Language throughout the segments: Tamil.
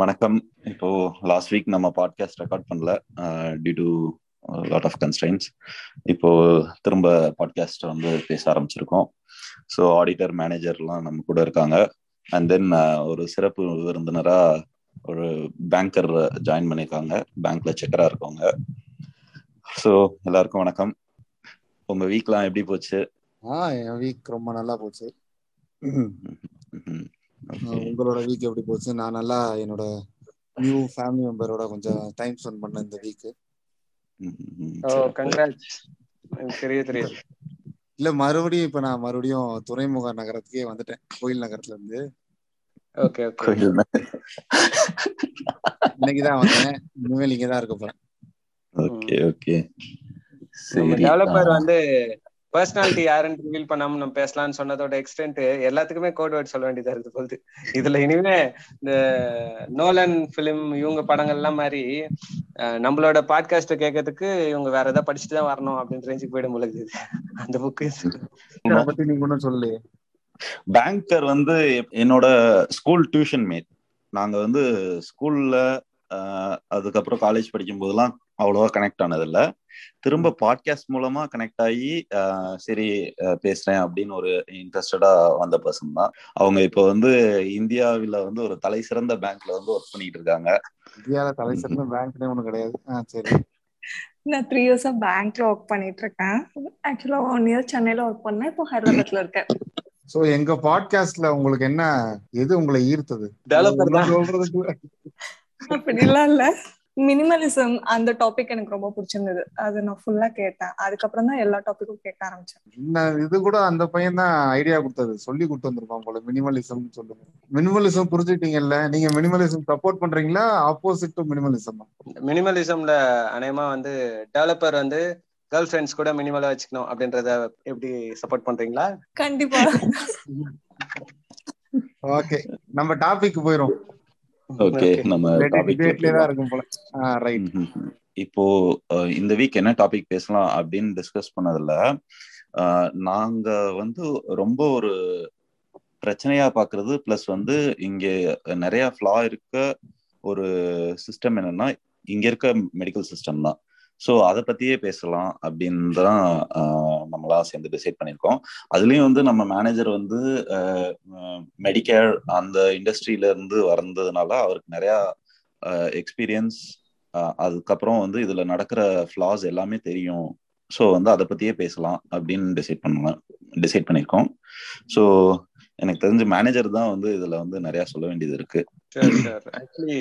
வணக்கம். இப்போ லாஸ்ட் வீக் நம்ம பாட்காஸ்ட் ரெக்கார்ட் பண்ணல. Due to lot of constraints இப்போ திரும்ப பாட்காஸ்ட் வந்து பேச ஆரம்பிச்சிருக்கோம். ஸோ ஆடிட்டர் மேனேஜர்லாம் நம்ம கூட இருக்காங்க. அண்ட் தென் ஒரு சிறப்பு விருந்தினரா ஒரு பேங்கர் ஜாயின் பண்ணியிருக்காங்க பேங்க்ல செக்கரா இருக்கவங்க. ஸோ எல்லாருக்கும் வணக்கம். உங்க வீக்லாம் எப்படி போச்சு? ஆ என் வீக் ரொம்ப நல்லா போச்சு. உங்களோட வீக் எப்படி போச்சு? நான் நல்லா என்னோட நியூ ஃபேமிலி மெம்பரோட கொஞ்சம் டைம் ஸ்பெண்ட் பண்ண இந்த வீக் ஓ கங்க்ராட்ஸ் தெரிய தெரியாது இல்ல மறுபடியும் இப்ப நான் மறுபடியும் துறைமுக நகரத்துக்கே வந்துட்டேன். கோயில் நகரத்துல இருந்து. ஓகே ஓகே இன்னைக்குதான் வந்தேன். இனிமேல் இங்க தான் இருக்க போறேன். Okay okay. நம்ம டெவலப்பர் வந்து பர்சனாலிட்டி யாருன்னு ரிவீல் பண்ணாம நம்ம பேசலாம்னு சொன்னதோட எக்ஸ்டென்ட் எல்லாத்துக்குமே கோட் வேர்ட் சொல்ல வேண்டியதா இருக்கு போகுது. இதுல இனிமே இந்த நோலன் பிலிம் இவங்க படங்கள் எல்லாம் மாதிரி நம்மளோட பாட்காஸ்ட் கேட்கறதுக்கு இவங்க வேற ஏதாவது படிச்சுட்டு தான் வரணும் அப்படின்னு ரேஞ்சுக்கு போயிட முடியுது அந்த புக்கு பத்தி நீங்க ஒன்றும் சொல்லலையே. பேங்கர் வந்து என்னோட ஸ்கூல் டியூஷன் மேட் நாங்க வந்து ஸ்கூல்ல அதுக்கப்புறம் காலேஜ் படிக்கும் போதெல்லாம் அவ்வளோவா கனெக்ட் ஆனதில்ல. திரும்ப பாட்காஸ்ட் மூலமா கனெக்ட் ஆகி சரி பேசுறேன் அப்படின்னு ஒரு இன்ட்ரெஸ்டடா வந்த பர்சன் தான். அவங்க இப்போ வந்து இந்தியாவில வந்து ஒரு தலை சிறந்த பேங்க்ல வந்து ஒர்க் பண்ணிட்டு இருக்காங்க. இந்தியாவில தலை சிறந்த பேங்க்னே ஒண்ணு கிடையாது. சரி. நான் த்ரீ இயர்ஸா பேங்க்ல ஒர்க் பண்ணிட்டு இருக்கேன். ஆக்சுவலா ஒன் இயர் சென்னையில ஒர்க் பண்ணேன். இப்போ ஹைதராபாத்ல இருக்கேன். சோ எங்க பாட்காஸ்ட்ல உங்களுக்கு என்ன எது உங்களை ஈர்த்தது? டெவலப்பர் அப்படிலாம் இல்ல. மினிமலிசம் அந்த டாபிக் எனக்கு ரொம்ப பிடிச்சிருந்தது. அது நான் ஃபுல்லா கேட்டேன். அதுக்கப்புறம் தான் எல்லா டாபிக்கும் கேட்க ஆரம்பிச்சேன். இது கூட அந்த பையன் தான் ஐடியா கொடுத்தது. சொல்லி கொடுத்து வந்திருப்பான் போல மினிமலிசம் சொல்லுங்க மினிமலிசம் புரிஞ்சுட்டீங்கல்ல நீங்க மினிமலிசம் சப்போர்ட் பண்றீங்களா? ஆப்போசிட் டு மினிமலிசம் மினிமலிசம்ல அநேகமா வந்து டெவலப்பர் வந்து கேர்ள் ஃப்ரெண்ட்ஸ் கூட மினிமலா வச்சுக்கணும் அப்படின்றத எப்படி சப்போர்ட் பண்றீங்களா? கண்டிப்பா. ஓகே நம்ம டாபிக் போயிரும். ஓகே நம்ம இருக்கும் போல. ரைட் இப்போ இந்த வீக் என்ன டாபிக் பேசலாம் அப்படின்னு டிஸ்கஸ் பண்ணதுல நாங்க வந்து ரொம்ப ஒரு பிரச்சனையா பாக்குறது பிளஸ் வந்து இங்க நிறைய ஃபிளா இருக்க ஒரு சிஸ்டம் என்னன்னா இங்க இருக்க மெடிக்கல் சிஸ்டம் தான். ஸோ அதை பத்தியே பேசலாம் அப்படின்னு தான் நம்மளா சேர்ந்து டிசைட் பண்ணியிருக்கோம். அதுலயும் வந்து நம்ம மேனேஜர் வந்து மெடிக்கேர் அந்த இண்டஸ்ட்ரியில இருந்து வந்ததுனால அவருக்கு நிறைய எக்ஸ்பீரியன்ஸ் அதுக்கப்புறம் வந்து இதுல நடக்கிற ஃபிளாஸ் எல்லாமே தெரியும். ஸோ வந்து அதை பத்தியே பேசலாம் அப்படின்னு டிசைட் பண்ணலாம் டிசைட் பண்ணியிருக்கோம். ஸோ எனக்கு தெரிஞ்ச மேனேஜர் தான் வந்து இதுல வந்து நிறைய சொல்ல வேண்டியது இருக்கு. ஆக்சுவலி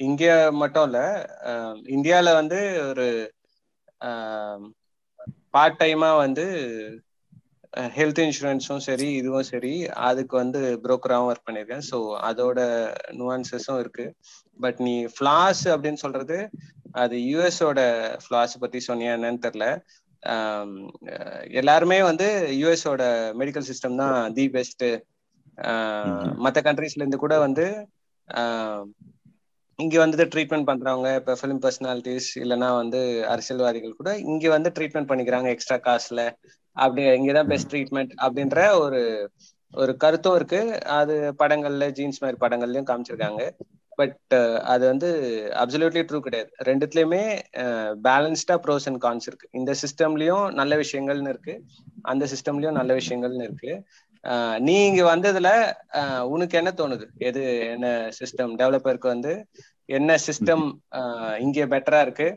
இங்க மட்டும் இல்ல இந்தியால வந்து ஒரு பார்ட் டைமா வந்து ஹெல்த் இன்சூரன்ஸும் சரி இதுவும் சரி அதுக்கு வந்து புரோக்கராகவும் ஒர்க் பண்ணியிருக்கேன். ஸோ அதோட நுவான்சஸும் இருக்கு. பட் நீ ஃபிளாஸ் அப்படின்னு சொல்றது அது யூஎஸோட ஃபிளாஸ் பத்தி சொன்னியா என்னன்னு தெரில. எல்லாருமே வந்து யூஎஸோட மெடிக்கல் சிஸ்டம் தான் தி பெஸ்ட் மற்ற கண்ட்ரீஸ்ல இருந்து கூட வந்து இங்க வந்துட்டு ட்ரீட்மெண்ட் பண்றவங்க இப்ப பிலிம் பர்சனாலிட்டிஸ் இல்லைன்னா வந்து அரசியல்வாதிகள் கூட இங்க வந்து ட்ரீட்மெண்ட் பண்ணிக்கிறாங்க எக்ஸ்ட்ரா காசுல. அப்படி இங்கதான் பெஸ்ட் ட்ரீட்மெண்ட் அப்படின்ற ஒரு ஒரு கருத்தும் இருக்கு. அது படங்கள்ல ஜீன்ஸ் மாதிரி படங்கள்லயும் காமிச்சிருக்காங்க. பட் அது வந்து அப்சல்யூட்லி ட்ரூ கிடையாது. ரெண்டுத்துலயுமே பேலன்ஸ்டா ப்ரோஸ் அண்ட் கான்ஸ் இருக்கு. இந்த சிஸ்டம்லயும் நல்ல விஷயங்கள்னு இருக்கு. அந்த சிஸ்டம்லயும் நல்ல விஷயங்கள்னு இருக்கு. நீ இங்க வந்ததுல உனக்கு என்ன தோணுது? எது என்ன சிஸ்டம் டெவலப்பருக்கு வந்து என்ன சிஸ்டம் இங்க பெட்டரா இருக்கு?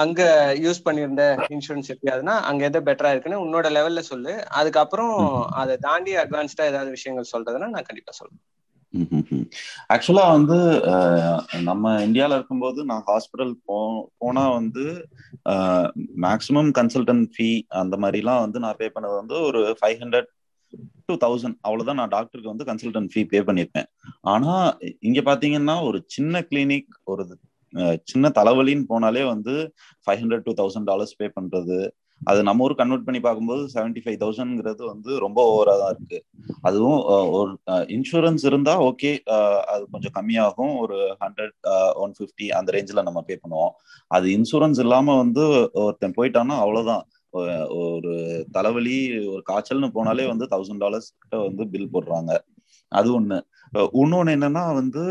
அங்க யூஸ் பண்ணிருந்த இன்சூரன்ஸ் எப்படியாதுன்னா அங்க எது பெட்டரா இருக்குன்னு உன்னோட லெவல்ல சொல்லு. அதுக்கப்புறம் அதை தாண்டி அட்வான்ஸ்டா ஏதாவது விஷயங்கள் சொல்றதுன்னா நான் கண்டிப்பா சொல்றேன். ஆக்சுவலா வந்து நம்ம இந்தியால இருக்கும்போது நான் ஹாஸ்பிட்டல் போ போனா வந்து மேக்சிமம் கன்சல்டன்ட் ஃபீ அந்த மாதிரிலாம் வந்து நான் பே பண்ணது வந்து ஒரு ஃபைவ் ஹண்ட்ரட் டூ தௌசண்ட் அவ்வளவுதான் நான் டாக்டருக்கு வந்து கன்சல்டன்ட் ஃபீ பே பண்ணியிருப்பேன் ஆனா இங்க பாத்தீங்கன்னா ஒரு சின்ன கிளினிக் ஒரு சின்ன தலைவலின்னு போனாலே வந்து five hundred to thousand dollars pay பண்றது. அது நம்ம ஊர் கன்வெர்ட் பண்ணி பார்க்கும்போது செவன்டி ஃபைவ் தௌசண்ட்ங்கிறது வந்து ரொம்ப ஓவரா தான் இருக்கு. அதுவும் ஒரு இன்சூரன்ஸ் இருந்தா ஓகே அது கொஞ்சம் கம்மியாகும். ஒரு ஹண்ட்ரட் ஒன் ஃபிஃப்டி அந்த ரேஞ்சில் நம்ம பே பண்ணுவோம். அது இன்சூரன்ஸ் இல்லாம வந்து ஒருத்தன் போயிட்டான்னா அவ்வளோதான் ஒரு தலைவலி ஒரு காய்ச்சல்னு போனாலே வந்து தௌசண்ட் டாலர்ஸ் கிட்ட வந்து பில் போடுறாங்க. அது ஒண்ணு. இன்னொன்னு என்னன்னா வந்து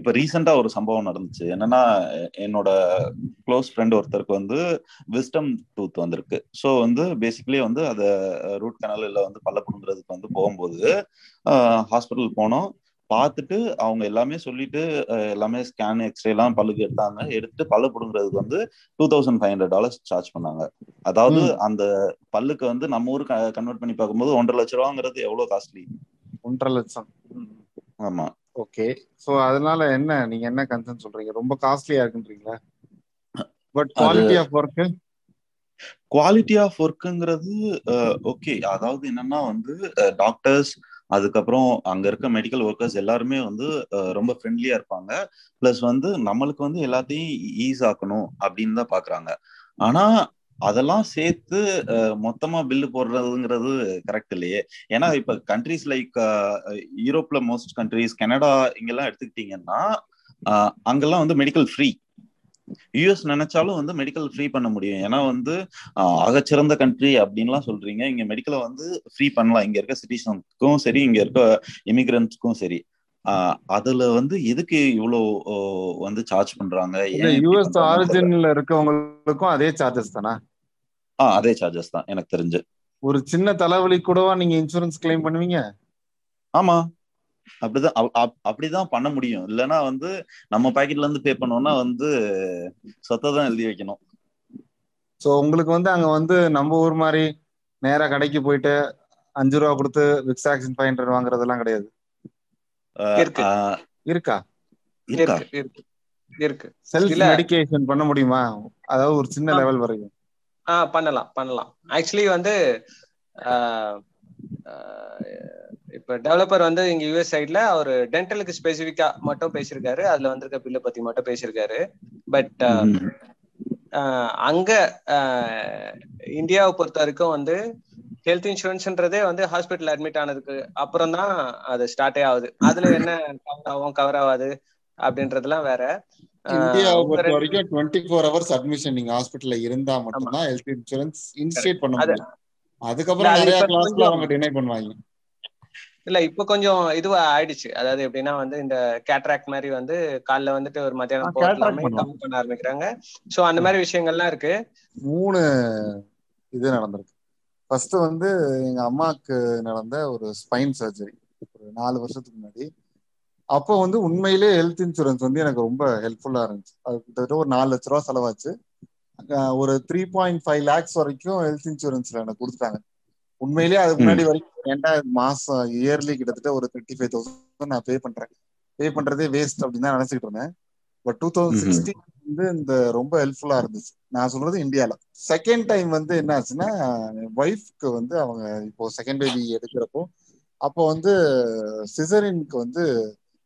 இப்ப ரீசெண்டா ஒரு சம்பவம் நடந்துச்சு. என்னன்னா என்னோட க்ளோஸ் ஃப்ரெண்ட் ஒருத்தருக்கு வந்து விஸ்டம் டூத் வந்திருக்கு. ஸோ வந்து பேசிக்கலி வந்து அதை ரூட் கனலில் வந்து பல்ல புடுங்குறதுக்கு வந்து போகும்போது ஹாஸ்பிட்டல் போனோம். பார்த்துட்டு அவங்க எல்லாமே சொல்லிட்டு எல்லாமே ஸ்கேன் எக்ஸ்ரே எல்லாம் பல்லுக்கு எடுத்தாங்க. எடுத்துட்டு பல்லு புடுங்குறதுக்கு வந்து two thousand five hundred dollars charge பண்ணாங்க. அதாவது அந்த பல்லுக்கு வந்து நம்ம ஊர் கன்வெர்ட் பண்ணி பார்க்கும்போது ஒன்றரை லட்ச ரூபாங்கிறது எவ்வளவு காஸ்ட்லி ஒன்றரை லட்சம். ஆமா. ஓகே. சோ அதனால என்ன நீங்க என்ன கன்சர்ன் சொல்றீங்க? ரொம்ப காஸ்ட்லியா இருக்குன்றீங்களா? But quality of work quality of ஒர்க்குங்கிறது okay அதாவது என்னன்னா வந்து டாக்டர்ஸ் அதுக்கப்புறம் அங்க இருக்க மெடிக்கல் ஒர்க்கர்ஸ் எல்லாருமே வந்து ரொம்ப ஃப்ரெண்ட்லியா இருப்பாங்க. பிளஸ் வந்து நம்மளுக்கு வந்து எல்லாத்தையும் e-, ஈஸ் ஆக்கணும் அப்படின்னு தான் பாக்குறாங்க. ஆனா அதெல்லாம் சேர்த்து மொத்தமா பில்லு போடுறதுங்கிறது கரெக்ட் இல்லையே. ஏன்னா இப்ப கண்ட்ரிஸ் லைக் யூரோப்ல மோஸ்ட் கண்ட்ரிஸ் கனடா இங்கெல்லாம் எடுத்துக்கிட்டீங்கன்னா அங்கெல்லாம் வந்து மெடிக்கல் ஃப்ரீ யூஎஸ் நினைச்சாலும் வந்து மெடிக்கல் ஃப்ரீ பண்ண முடியும். ஏன்னா வந்து ஆகச்சிறந்த கண்ட்ரி அப்படின்லாம் சொல்றீங்க. இங்க மெடிக்கலை வந்து ஃப்ரீ பண்ணலாம். இங்க இருக்க சிட்டிசனுக்கும் சரி இங்க இருக்க இமிகிரண்ட்ஸ்க்கும் சரி. அதுல வந்து எதுக்கு இவ்வளவு வந்து சார்ஜ் பண்றாங்க? யூஎஸ் ஆரிஜின்ல இருக்கவங்களுக்கும் அதே சார்ஜஸ் தானா? ஆ அதே சார்ஜஸ் தான். எனக்கு தெரிஞ்சு. ஒரு சின்ன தலைவலி கூடவா நீங்க இன்சூரன்ஸ் கிளைம் பண்ணுவீங்க? ஆமா. அப்படிதான் அப்படிதான் பண்ண முடியும். இல்லைன்னா வந்து நம்ம பாக்கெட்ல இருந்து பே பண்ணோம்னா வந்து சொத்தை தான் எழுதி வைக்கணும். சோ உங்களுக்கு வந்து அங்க வந்து நம்ம ஊர் மாதிரி நேரா கடைக்கு போயிட்டு அஞ்சு ரூபா கொடுத்து விக்ஸாக்சின் ஃபைவ் ஹண்ட்ரட் வாங்குறதெல்லாம் கிடையாது. இருக்கா. இருக்கா? இருக்கு? இருக்கு செல்ஃப் மெடிகேஷன் பண்ண முடியுமா? அதாவது ஒரு சின்ன லெவல் வரைக்கும் ஆ பண்ணலாம் பண்ணலாம். ஆக்சுவலி வந்து இப்ப டெவலப்பர் வந்து இங்க யூஎஸ் சைட்ல அவர் டென்டலுக்கு ஸ்பெசிபிக்கா மட்டும் பேசியிருக்காரு. அதுல வந்திருக்க பில்ல பத்தி மட்டும் பேசியிருக்காரு. பட் அங்க இந்தியாவை பொறுத்த வரைக்கும் வந்து ஹெல்த் இன்சூரன்ஸ்ன்றதே வந்து ஹாஸ்பிட்டல் அட்மிட் ஆனதுக்கு அப்புறம் தான் அது ஸ்டார்டே ஆகுது. அதுல என்ன கவர் ஆகும் கவர் ஆகாது அப்படின்றதுலாம் வேற. இந்தியாவை பொறுத்த வரைக்கும் டுவெண்ட்டி ஃபோர் ஹவர்ஸ் அட்மிஷன் நீங்க ஹாஸ்பிட்டல்ல இருந்தா மட்டும்தான் ஹெல்த் இன்சூரன்ஸ் இன்ஸ்டேட் பண்ண முடியும். அதுக்கப்புறம் நிறைய கிளாஸ்ல அவங்க டினை பண்ணுவாங்க. இல்ல இப்ப கொஞ்சம் இதுவா ஆயிடுச்சு. அதாவது எப்படின்னா வந்து இந்த கேட்ராக்ட் மாதிரி வந்து காலைல வந்துட்டு ஒரு மத்தியானம் கம்மி பண்ண ஆரம்பிக்கிறாங்க. சோ அந்த மாதிரி விஷயங்கள்லாம் இருக்கு. மூணு இது நடந்திருக்கு. ஃபர்ஸ்ட் வந்து எங்க அம்மாவுக்கு நடந்த ஒரு ஸ்பைன் சர்ஜரி ஒரு நாலு வருஷத்துக்கு முன்னாடி. அப்போ வந்து உண்மையிலே ஹெல்த் இன்சூரன்ஸ் வந்து எனக்கு ரொம்ப ஹெல்ப்ஃபுல்லா இருந்துச்சு. அது கிட்டத்தட்ட ஒரு நாலு லட்ச ரூபா செலவாச்சு. ஒரு த்ரீ பாயிண்ட் ஃபைவ் லேக்ஸ் வரைக்கும் ஹெல்த் இன்சூரன்ஸ்ல எனக்கு கொடுத்தாங்க உண்மையிலேயே அதுக்கு முன்னாடி வரைக்கும் ஏன்டா மாசம் இயர்லி கிட்டத்தட்ட ஒரு தேர்ட்டி ஃபைவ் தௌசண்ட் நான் பே பண்றேன். பே பண்றதே வேஸ்ட் அப்படின்னு தான் நினைச்சிட்டு இருந்தேன். பட் டூ தௌசண்ட் சிக்ஸ்டீன் வந்து இந்த ரொம்ப ஹெல்ப்ஃபுல்லா இருந்துச்சு. நான் சொல்றது இந்தியால. செகண்ட் டைம் வந்து என்ன ஆச்சுன்னா ஒய்ஃப்க்கு வந்து அவங்க இப்போ செகண்ட் பேபி எடுக்கிறப்போ அப்போ வந்து சிசரின்க்கு வந்து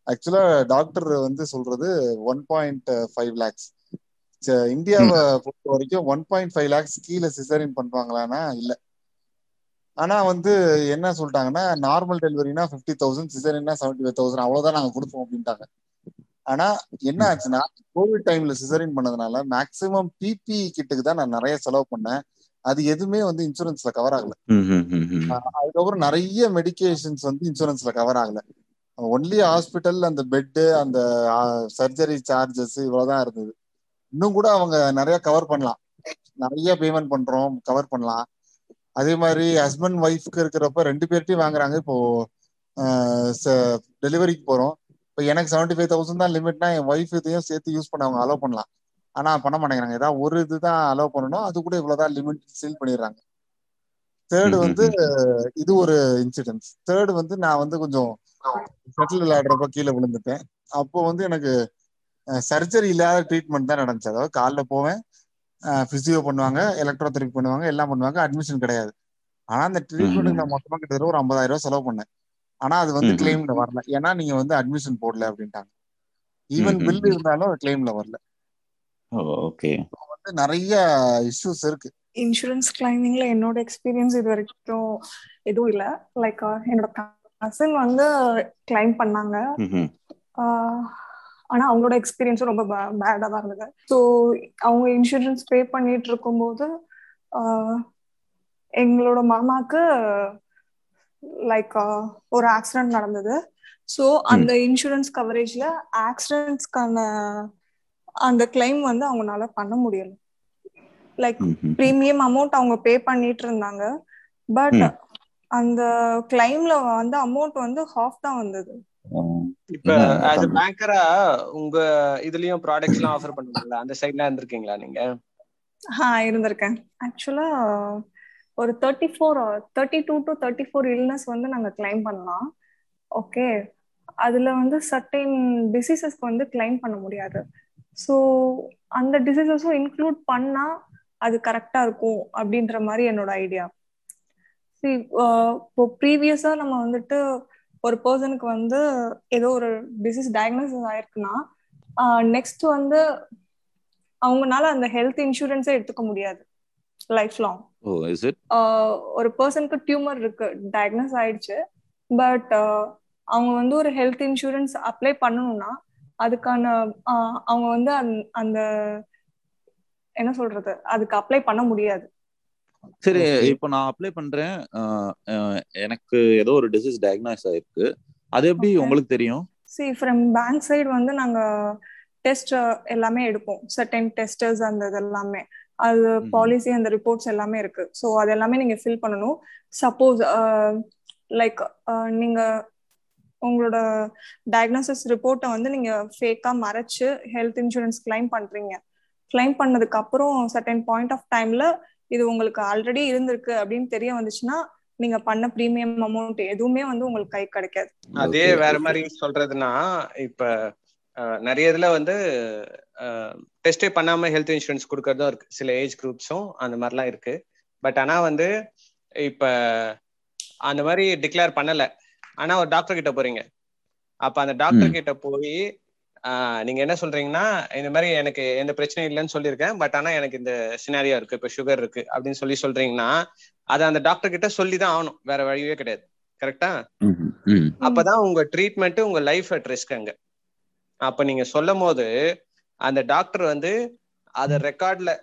ஆக்சுவலா டாக்டர் வந்து சொல்றது ஒன் பாயிண்ட் ஃபைவ் லேக்ஸ் இந்தியாவை பொறுத்த வரைக்கும் ஒன் பாயிண்ட் ஃபைவ் லேக்ஸ் கீழே சிசரின் பண்ணுவாங்களான்னா இல்ல. ஆனா வந்து என்ன சொல்லிட்டாங்கன்னா நார்மல் டெலிவரினா ஃபிஃப்டி தௌசண்ட் சிசரின்னா செவன்டி ஃபைவ் தௌசண்ட் அவ்வளவுதான் நாங்க கொடுப்போம் அப்படின்ட்டாங்க. ஆனா என்ன ஆச்சுன்னா கோவிட் டைம்ல சிசரின் பண்ணதுனால மேக்சிமம் பிபி கிட்டுக்கு தான் நான் நிறைய செலவு பண்ணேன். அது எதுவுமே வந்து இன்சூரன்ஸ்ல கவர் ஆகல. அதுக்கப்புறம் நிறைய மெடிகேஷன்ஸ் வந்து இன்சூரன்ஸ்ல கவர் ஆகல. ஒன்லி ஹாஸ்பிட்டல் அந்த பெட்டு அந்த சர்ஜரி சார்ஜஸ் இவ்வளவுதான் இருந்தது. இன்னும் கூட அவங்க நிறைய கவர் பண்ணலாம். நிறைய பேமெண்ட் பண்றோம் கவர் பண்ணலாம். அதே மாதிரி ஹஸ்பண்ட் ஒய்ஃப்க்கு இருக்கிறப்ப ரெண்டு பேர்ட்டையும் வாங்குறாங்க. இப்போ டெலிவரிக்கு போறோம். இப்போ எனக்கு செவன்டி ஃபைவ் தௌசண்ட் தான் லிமிட்னா என் ஒய்ஃப் இதையும் சேர்த்து யூஸ் பண்ண அவங்க அலோவ் பண்ணலாம். ஆனா பண்ண மாட்டேங்கிறாங்க. ஏதாவது ஒரு இதுதான் அலோவ் பண்ணணும். அது கூட இவ்வளவுதான் லிமிட் சீல் பண்ணிடுறாங்க. தேர்டு வந்து இது ஒரு இன்சிடென்ட் தேர்டு வந்து நான் வந்து கொஞ்சம் செட்டில் விளையாடுறப்ப கீழே விழுந்துட்டேன். அப்போ வந்து எனக்கு சர்ஜரி இல்லாத ட்ரீட்மெண்ட் தான் நடந்துச்சு. அதாவது காலைல போவேன். பிசியோ பண்ணுவாங்க எலக்ட்ரோதெரபி பண்ணுவாங்க எல்லாம் பண்ணுவாங்க அட்மிஷன் கிடையாது. ஆனா அந்த ட்ரீட்மெண்ட்டுக்கு நான் மொத்தமா கிட்டத்தட்ட ஒரு ஐம்பதாயிரம் ரூபாய் செலவு பண்ணேன். ஆனா அது வந்து கிளைம்ல வரல. ஏன்னா நீங்க வந்து அட்மிஷன் போடல அப்படின்ட்டாங்க. ஈவன் பில் இருந்தாலும் கிளைம்ல வரல. ஓகே வந்து நிறைய இஷ்யூஸ் இருக்கு. இன்சூரன்ஸ் கிளைமிங்ல என்னோட எக்ஸ்பீரியன்ஸ் இது வரைக்கும் எதுவும் இல்ல. லைக் என்னோட கசின் வந்து கிளைம் பண்ணாங்க. ஆனா அவங்களோட எக்ஸ்பீரியன்ஸும் ரொம்ப பேடா தான் இருந்தது. ஸோ அவங்க இன்சூரன்ஸ் பே பண்ணிட்டு இருக்கும்போது எங்களோட மாமாக்கு லைக் ஒரு ஆக்சிடென்ட் நடந்தது. ஸோ அந்த இன்சூரன்ஸ் கவரேஜ்ல ஆக்சிடென்ட்ஸ்க்கான அந்த கிளைம் வந்து அவங்களால பண்ண முடியல. லைக் ப்ரீமியம் அமௌண்ட் அவங்க பே பண்ணிட்டு இருந்தாங்க. பட் அந்த கிளைம்ல வந்து அமௌண்ட் வந்து ஹாஃப் தான் வந்தது. இப்ப ஆஸ் பேங்கரா உங்க இதுலயும் ப்ராடக்ட்ஸ் எல்லாம் ஆஃபர் பண்ணுவீங்களா? அந்த சைட்ல இருந்திருக்கீங்களா நீங்க? ஆ இருந்திருக்கேன். ஆக்சுவலா ஒரு thirty four thirty two to thirty four illness வந்து நாங்க கிளைம் பண்ணலாம். ஓகே அதுல வந்து சர்டைன் டிசீசஸ்க்கு வந்து கிளைம் பண்ண முடியாது. ஸோ அந்த டிசீசஸும் இன்க்ளூட் பண்ணா அது கரெக்டா இருக்கும் அப்படின்ற மாதிரி என்னோட ஐடியா இப்போ ப்ரீவியஸா நம்ம வந்துட்டு ஒரு பர்சனுக்கு வந்து ஏதோ ஒரு டிசீஸ் டயக்னோசிஸ் ஆயிருக்குன்னா நெக்ஸ்ட் வந்து அவங்கனால அந்த ஹெல்த் இன்சூரன்ஸே எடுத்துக்க முடியாது. லைஃப் லாங் ஒரு பர்சனுக்கு டியூமர் இருக்கு டயக்னோஸ் ஆயிடுச்சு பட் அவங்க வந்து ஒரு ஹெல்த் இன்சூரன்ஸ் அப்ளை பண்ணணும்னா அதுக்கான அவங்க வந்து அந்த என்ன சொல்றது அதுக்கு அப்ளை பண்ண முடியாது. சரி இப்போ நான் அப்ளை பண்றேன். எனக்கு ஏதோ ஒரு டிசீஸ் டயக்னைஸ் ஆயிருக்கு. அது எப்படி உங்களுக்கு தெரியும்? சி ஃப்ரம் பேங்க் சைடு வந்து நாங்க டெஸ்ட் எல்லாமே எடுப்போம். சர்டன் டெஸ்டர்ஸ் அந்த இது எல்லாமே அது பாலிசி அந்த ரிப்போர்ட்ஸ் எல்லாமே இருக்கு. ஸோ அது எல்லாமே நீங்க ஃபில் பண்ணணும். சப்போஸ் லைக் நீங்க உங்களோட டயக்னோசிஸ் ரிப்போர்ட்டை வந்து நீங்க ஃபேக்கா மறைச்சு ஹெல்த் இன்சூரன்ஸ் கிளைம் பண்றீங்க. கிளைம் பண்ணதுக்கு அப்புறம் சர்டன் பாயிண்ட் ஆஃப் டைம்ல இது உங்களுக்கு ஆல்ரெடி இருந்திருக்கு அப்படின்னு தெரிய வந்துச்சுன்னா நீங்க பண்ண பிரீமியம் அமௌண்ட் எதுவுமே வந்து உங்களுக்கு கை கிடைக்காது. அதே வேற மாதிரி சொல்றதுன்னா இப்ப நிறைய இதுல வந்து டெஸ்டே பண்ணாம ஹெல்த் இன்சூரன்ஸ் கொடுக்கறதும் இருக்கு. சில ஏஜ் குரூப்ஸும் அந்த மாதிரிலாம் இருக்கு. பட் ஆனா வந்து இப்ப அந்த மாதிரி டிக்ளேர் பண்ணல. ஆனா ஒரு டாக்டர் கிட்ட போறீங்க. அப்ப அந்த டாக்டர் கிட்ட போய் நீங்க என்ன சொல்றீங்கன்னா இந்த மாதிரி எனக்கு எந்த பிரச்சனையும் இல்லைன்னு சொல்லியிருக்கேன். பட் ஆனா எனக்கு இந்த சினாரியா இருக்கு. இப்ப சுகர் இருக்கு அப்படின்னு சொல்லி சொல்றீங்கன்னா அதை அந்த டாக்டர் கிட்ட சொல்லிதான் ஆகணும். வேற வழியே கிடையாது. கரெக்டா அப்பதான் உங்க ட்ரீட்மெண்ட் உங்க லைஃப் அட் ரிஸ்க் அங்க. அப்ப நீங்க சொல்லும் போது அந்த டாக்டர் வந்து அத ரெக்கார்ட்ல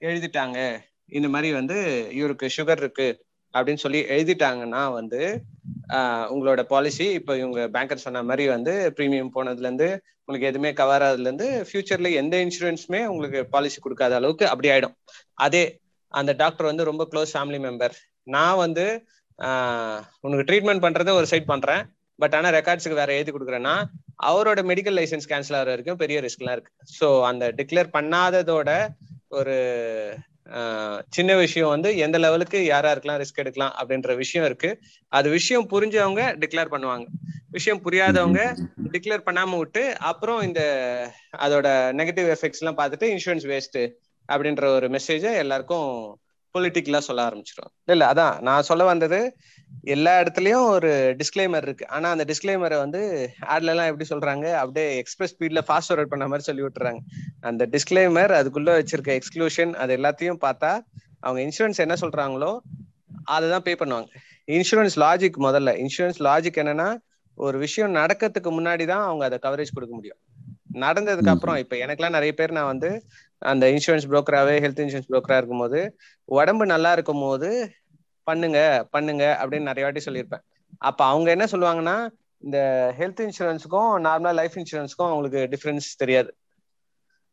எழுதிட்டாங்க. இந்த மாதிரி வந்து இவருக்கு சுகர் இருக்கு. அப்படின்னு சொல்லி எழுதிட்டாங்கன்னா வந்து உங்களோட பாலிசி இப்போ இவங்க பேங்கர் சொன்ன மாதிரி வந்து ப்ரீமியம் போனதுல இருந்து உங்களுக்கு எதுவுமே கவர் ஆகுதுல இருந்து ஃபியூச்சர்ல எந்த இன்சூரன்ஸுமே உங்களுக்கு பாலிசி கொடுக்காத அளவுக்கு அப்படி ஆயிடும். அதே அந்த டாக்டர் வந்து ரொம்ப க்ளோஸ் ஃபேமிலி மெம்பர் நான் வந்து உனக்கு ட்ரீட்மெண்ட் பண்றதை ஒரு சைட் பண்றேன். பட் ஆனா ரெக்கார்ட்ஸுக்கு வேற எழுதி கொடுக்குறேன்னா அவரோட மெடிக்கல் லைசன்ஸ் கேன்சல் ஆகிற வரைக்கும் பெரிய ரிஸ்க்லாம் இருக்கு. ஸோ அந்த டிக்ளேர் பண்ணாததோட ஒரு சின்ன விஷயம் வந்து எந்த லெவலுக்கு யாரா இருக்கலாம் ரிஸ்க் எடுக்கலாம் அப்படின்ற விஷயம் இருக்கு. அது விஷயம் புரிஞ்சவங்க டிக்ளேர் பண்ணுவாங்க. விஷயம் புரியாதவங்க டிக்ளேர் பண்ணாம விட்டு அப்புறம் இந்த அதோட நெகட்டிவ் எஃபெக்ட்ஸ் எல்லாம் பார்த்துட்டு இன்சூரன்ஸ் வேஸ்ட் அப்படின்ற ஒரு மெசேஜை எல்லாருக்கும் பொலிட்டிக்கலா சொல்ல ஆரம்பிச்சிடும் இல்ல அதான். நான் சொல்ல வந்தது எல்லா இடத்துலயும் ஒரு டிஸ்கிளைமர் இருக்கு. ஆனா அந்த டிஸ்கிளைமரை வந்து ஆட்ல எல்லாம் எப்படி சொல்றாங்க? அப்படியே எக்ஸ்பிரஸ் ஸ்பீட்ல ஃபாஸ்ட் ஃபார்வர்ட் பண்ண மாதிரி சொல்லி விட்டுறாங்க. அந்த டிஸ்கிளைமர் அதுக்குள்ள வச்சிருக்க எக்ஸ்க்ளூஷன் அது எல்லாத்தையும் பார்த்தா அவங்க இன்சூரன்ஸ் என்ன சொல்றாங்களோ அதை பே பண்ணுவாங்க. இன்சூரன்ஸ் லாஜிக் முதல்ல. இன்சூரன்ஸ் லாஜிக் என்னன்னா ஒரு விஷயம் நடக்கிறதுக்கு முன்னாடி தான் அவங்க அதை கவரேஜ் கொடுக்க முடியும். நடந்ததுக்கு அப்புறம் இப்ப எனக்குலாம் நிறைய பேர் நான் வந்து அந்த இன்சூரன்ஸ் புரோக்கராகவே ஹெல்த் இன்சூரன்ஸ் புரோக்கராக இருக்கும்போது உடம்பு நல்லா இருக்கும் போது பண்ணுங்க பண்ணுங்க அப்படின்னு நிறைய வாட்டி சொல்லியிருப்பேன். அப்போ அவங்க என்ன சொல்லுவாங்கன்னா இந்த ஹெல்த் இன்சூரன்ஸுக்கும் நார்மலாக லைஃப் இன்சூரன்ஸுக்கும் அவங்களுக்கு டிஃப்ரென்ஸ் தெரியாது.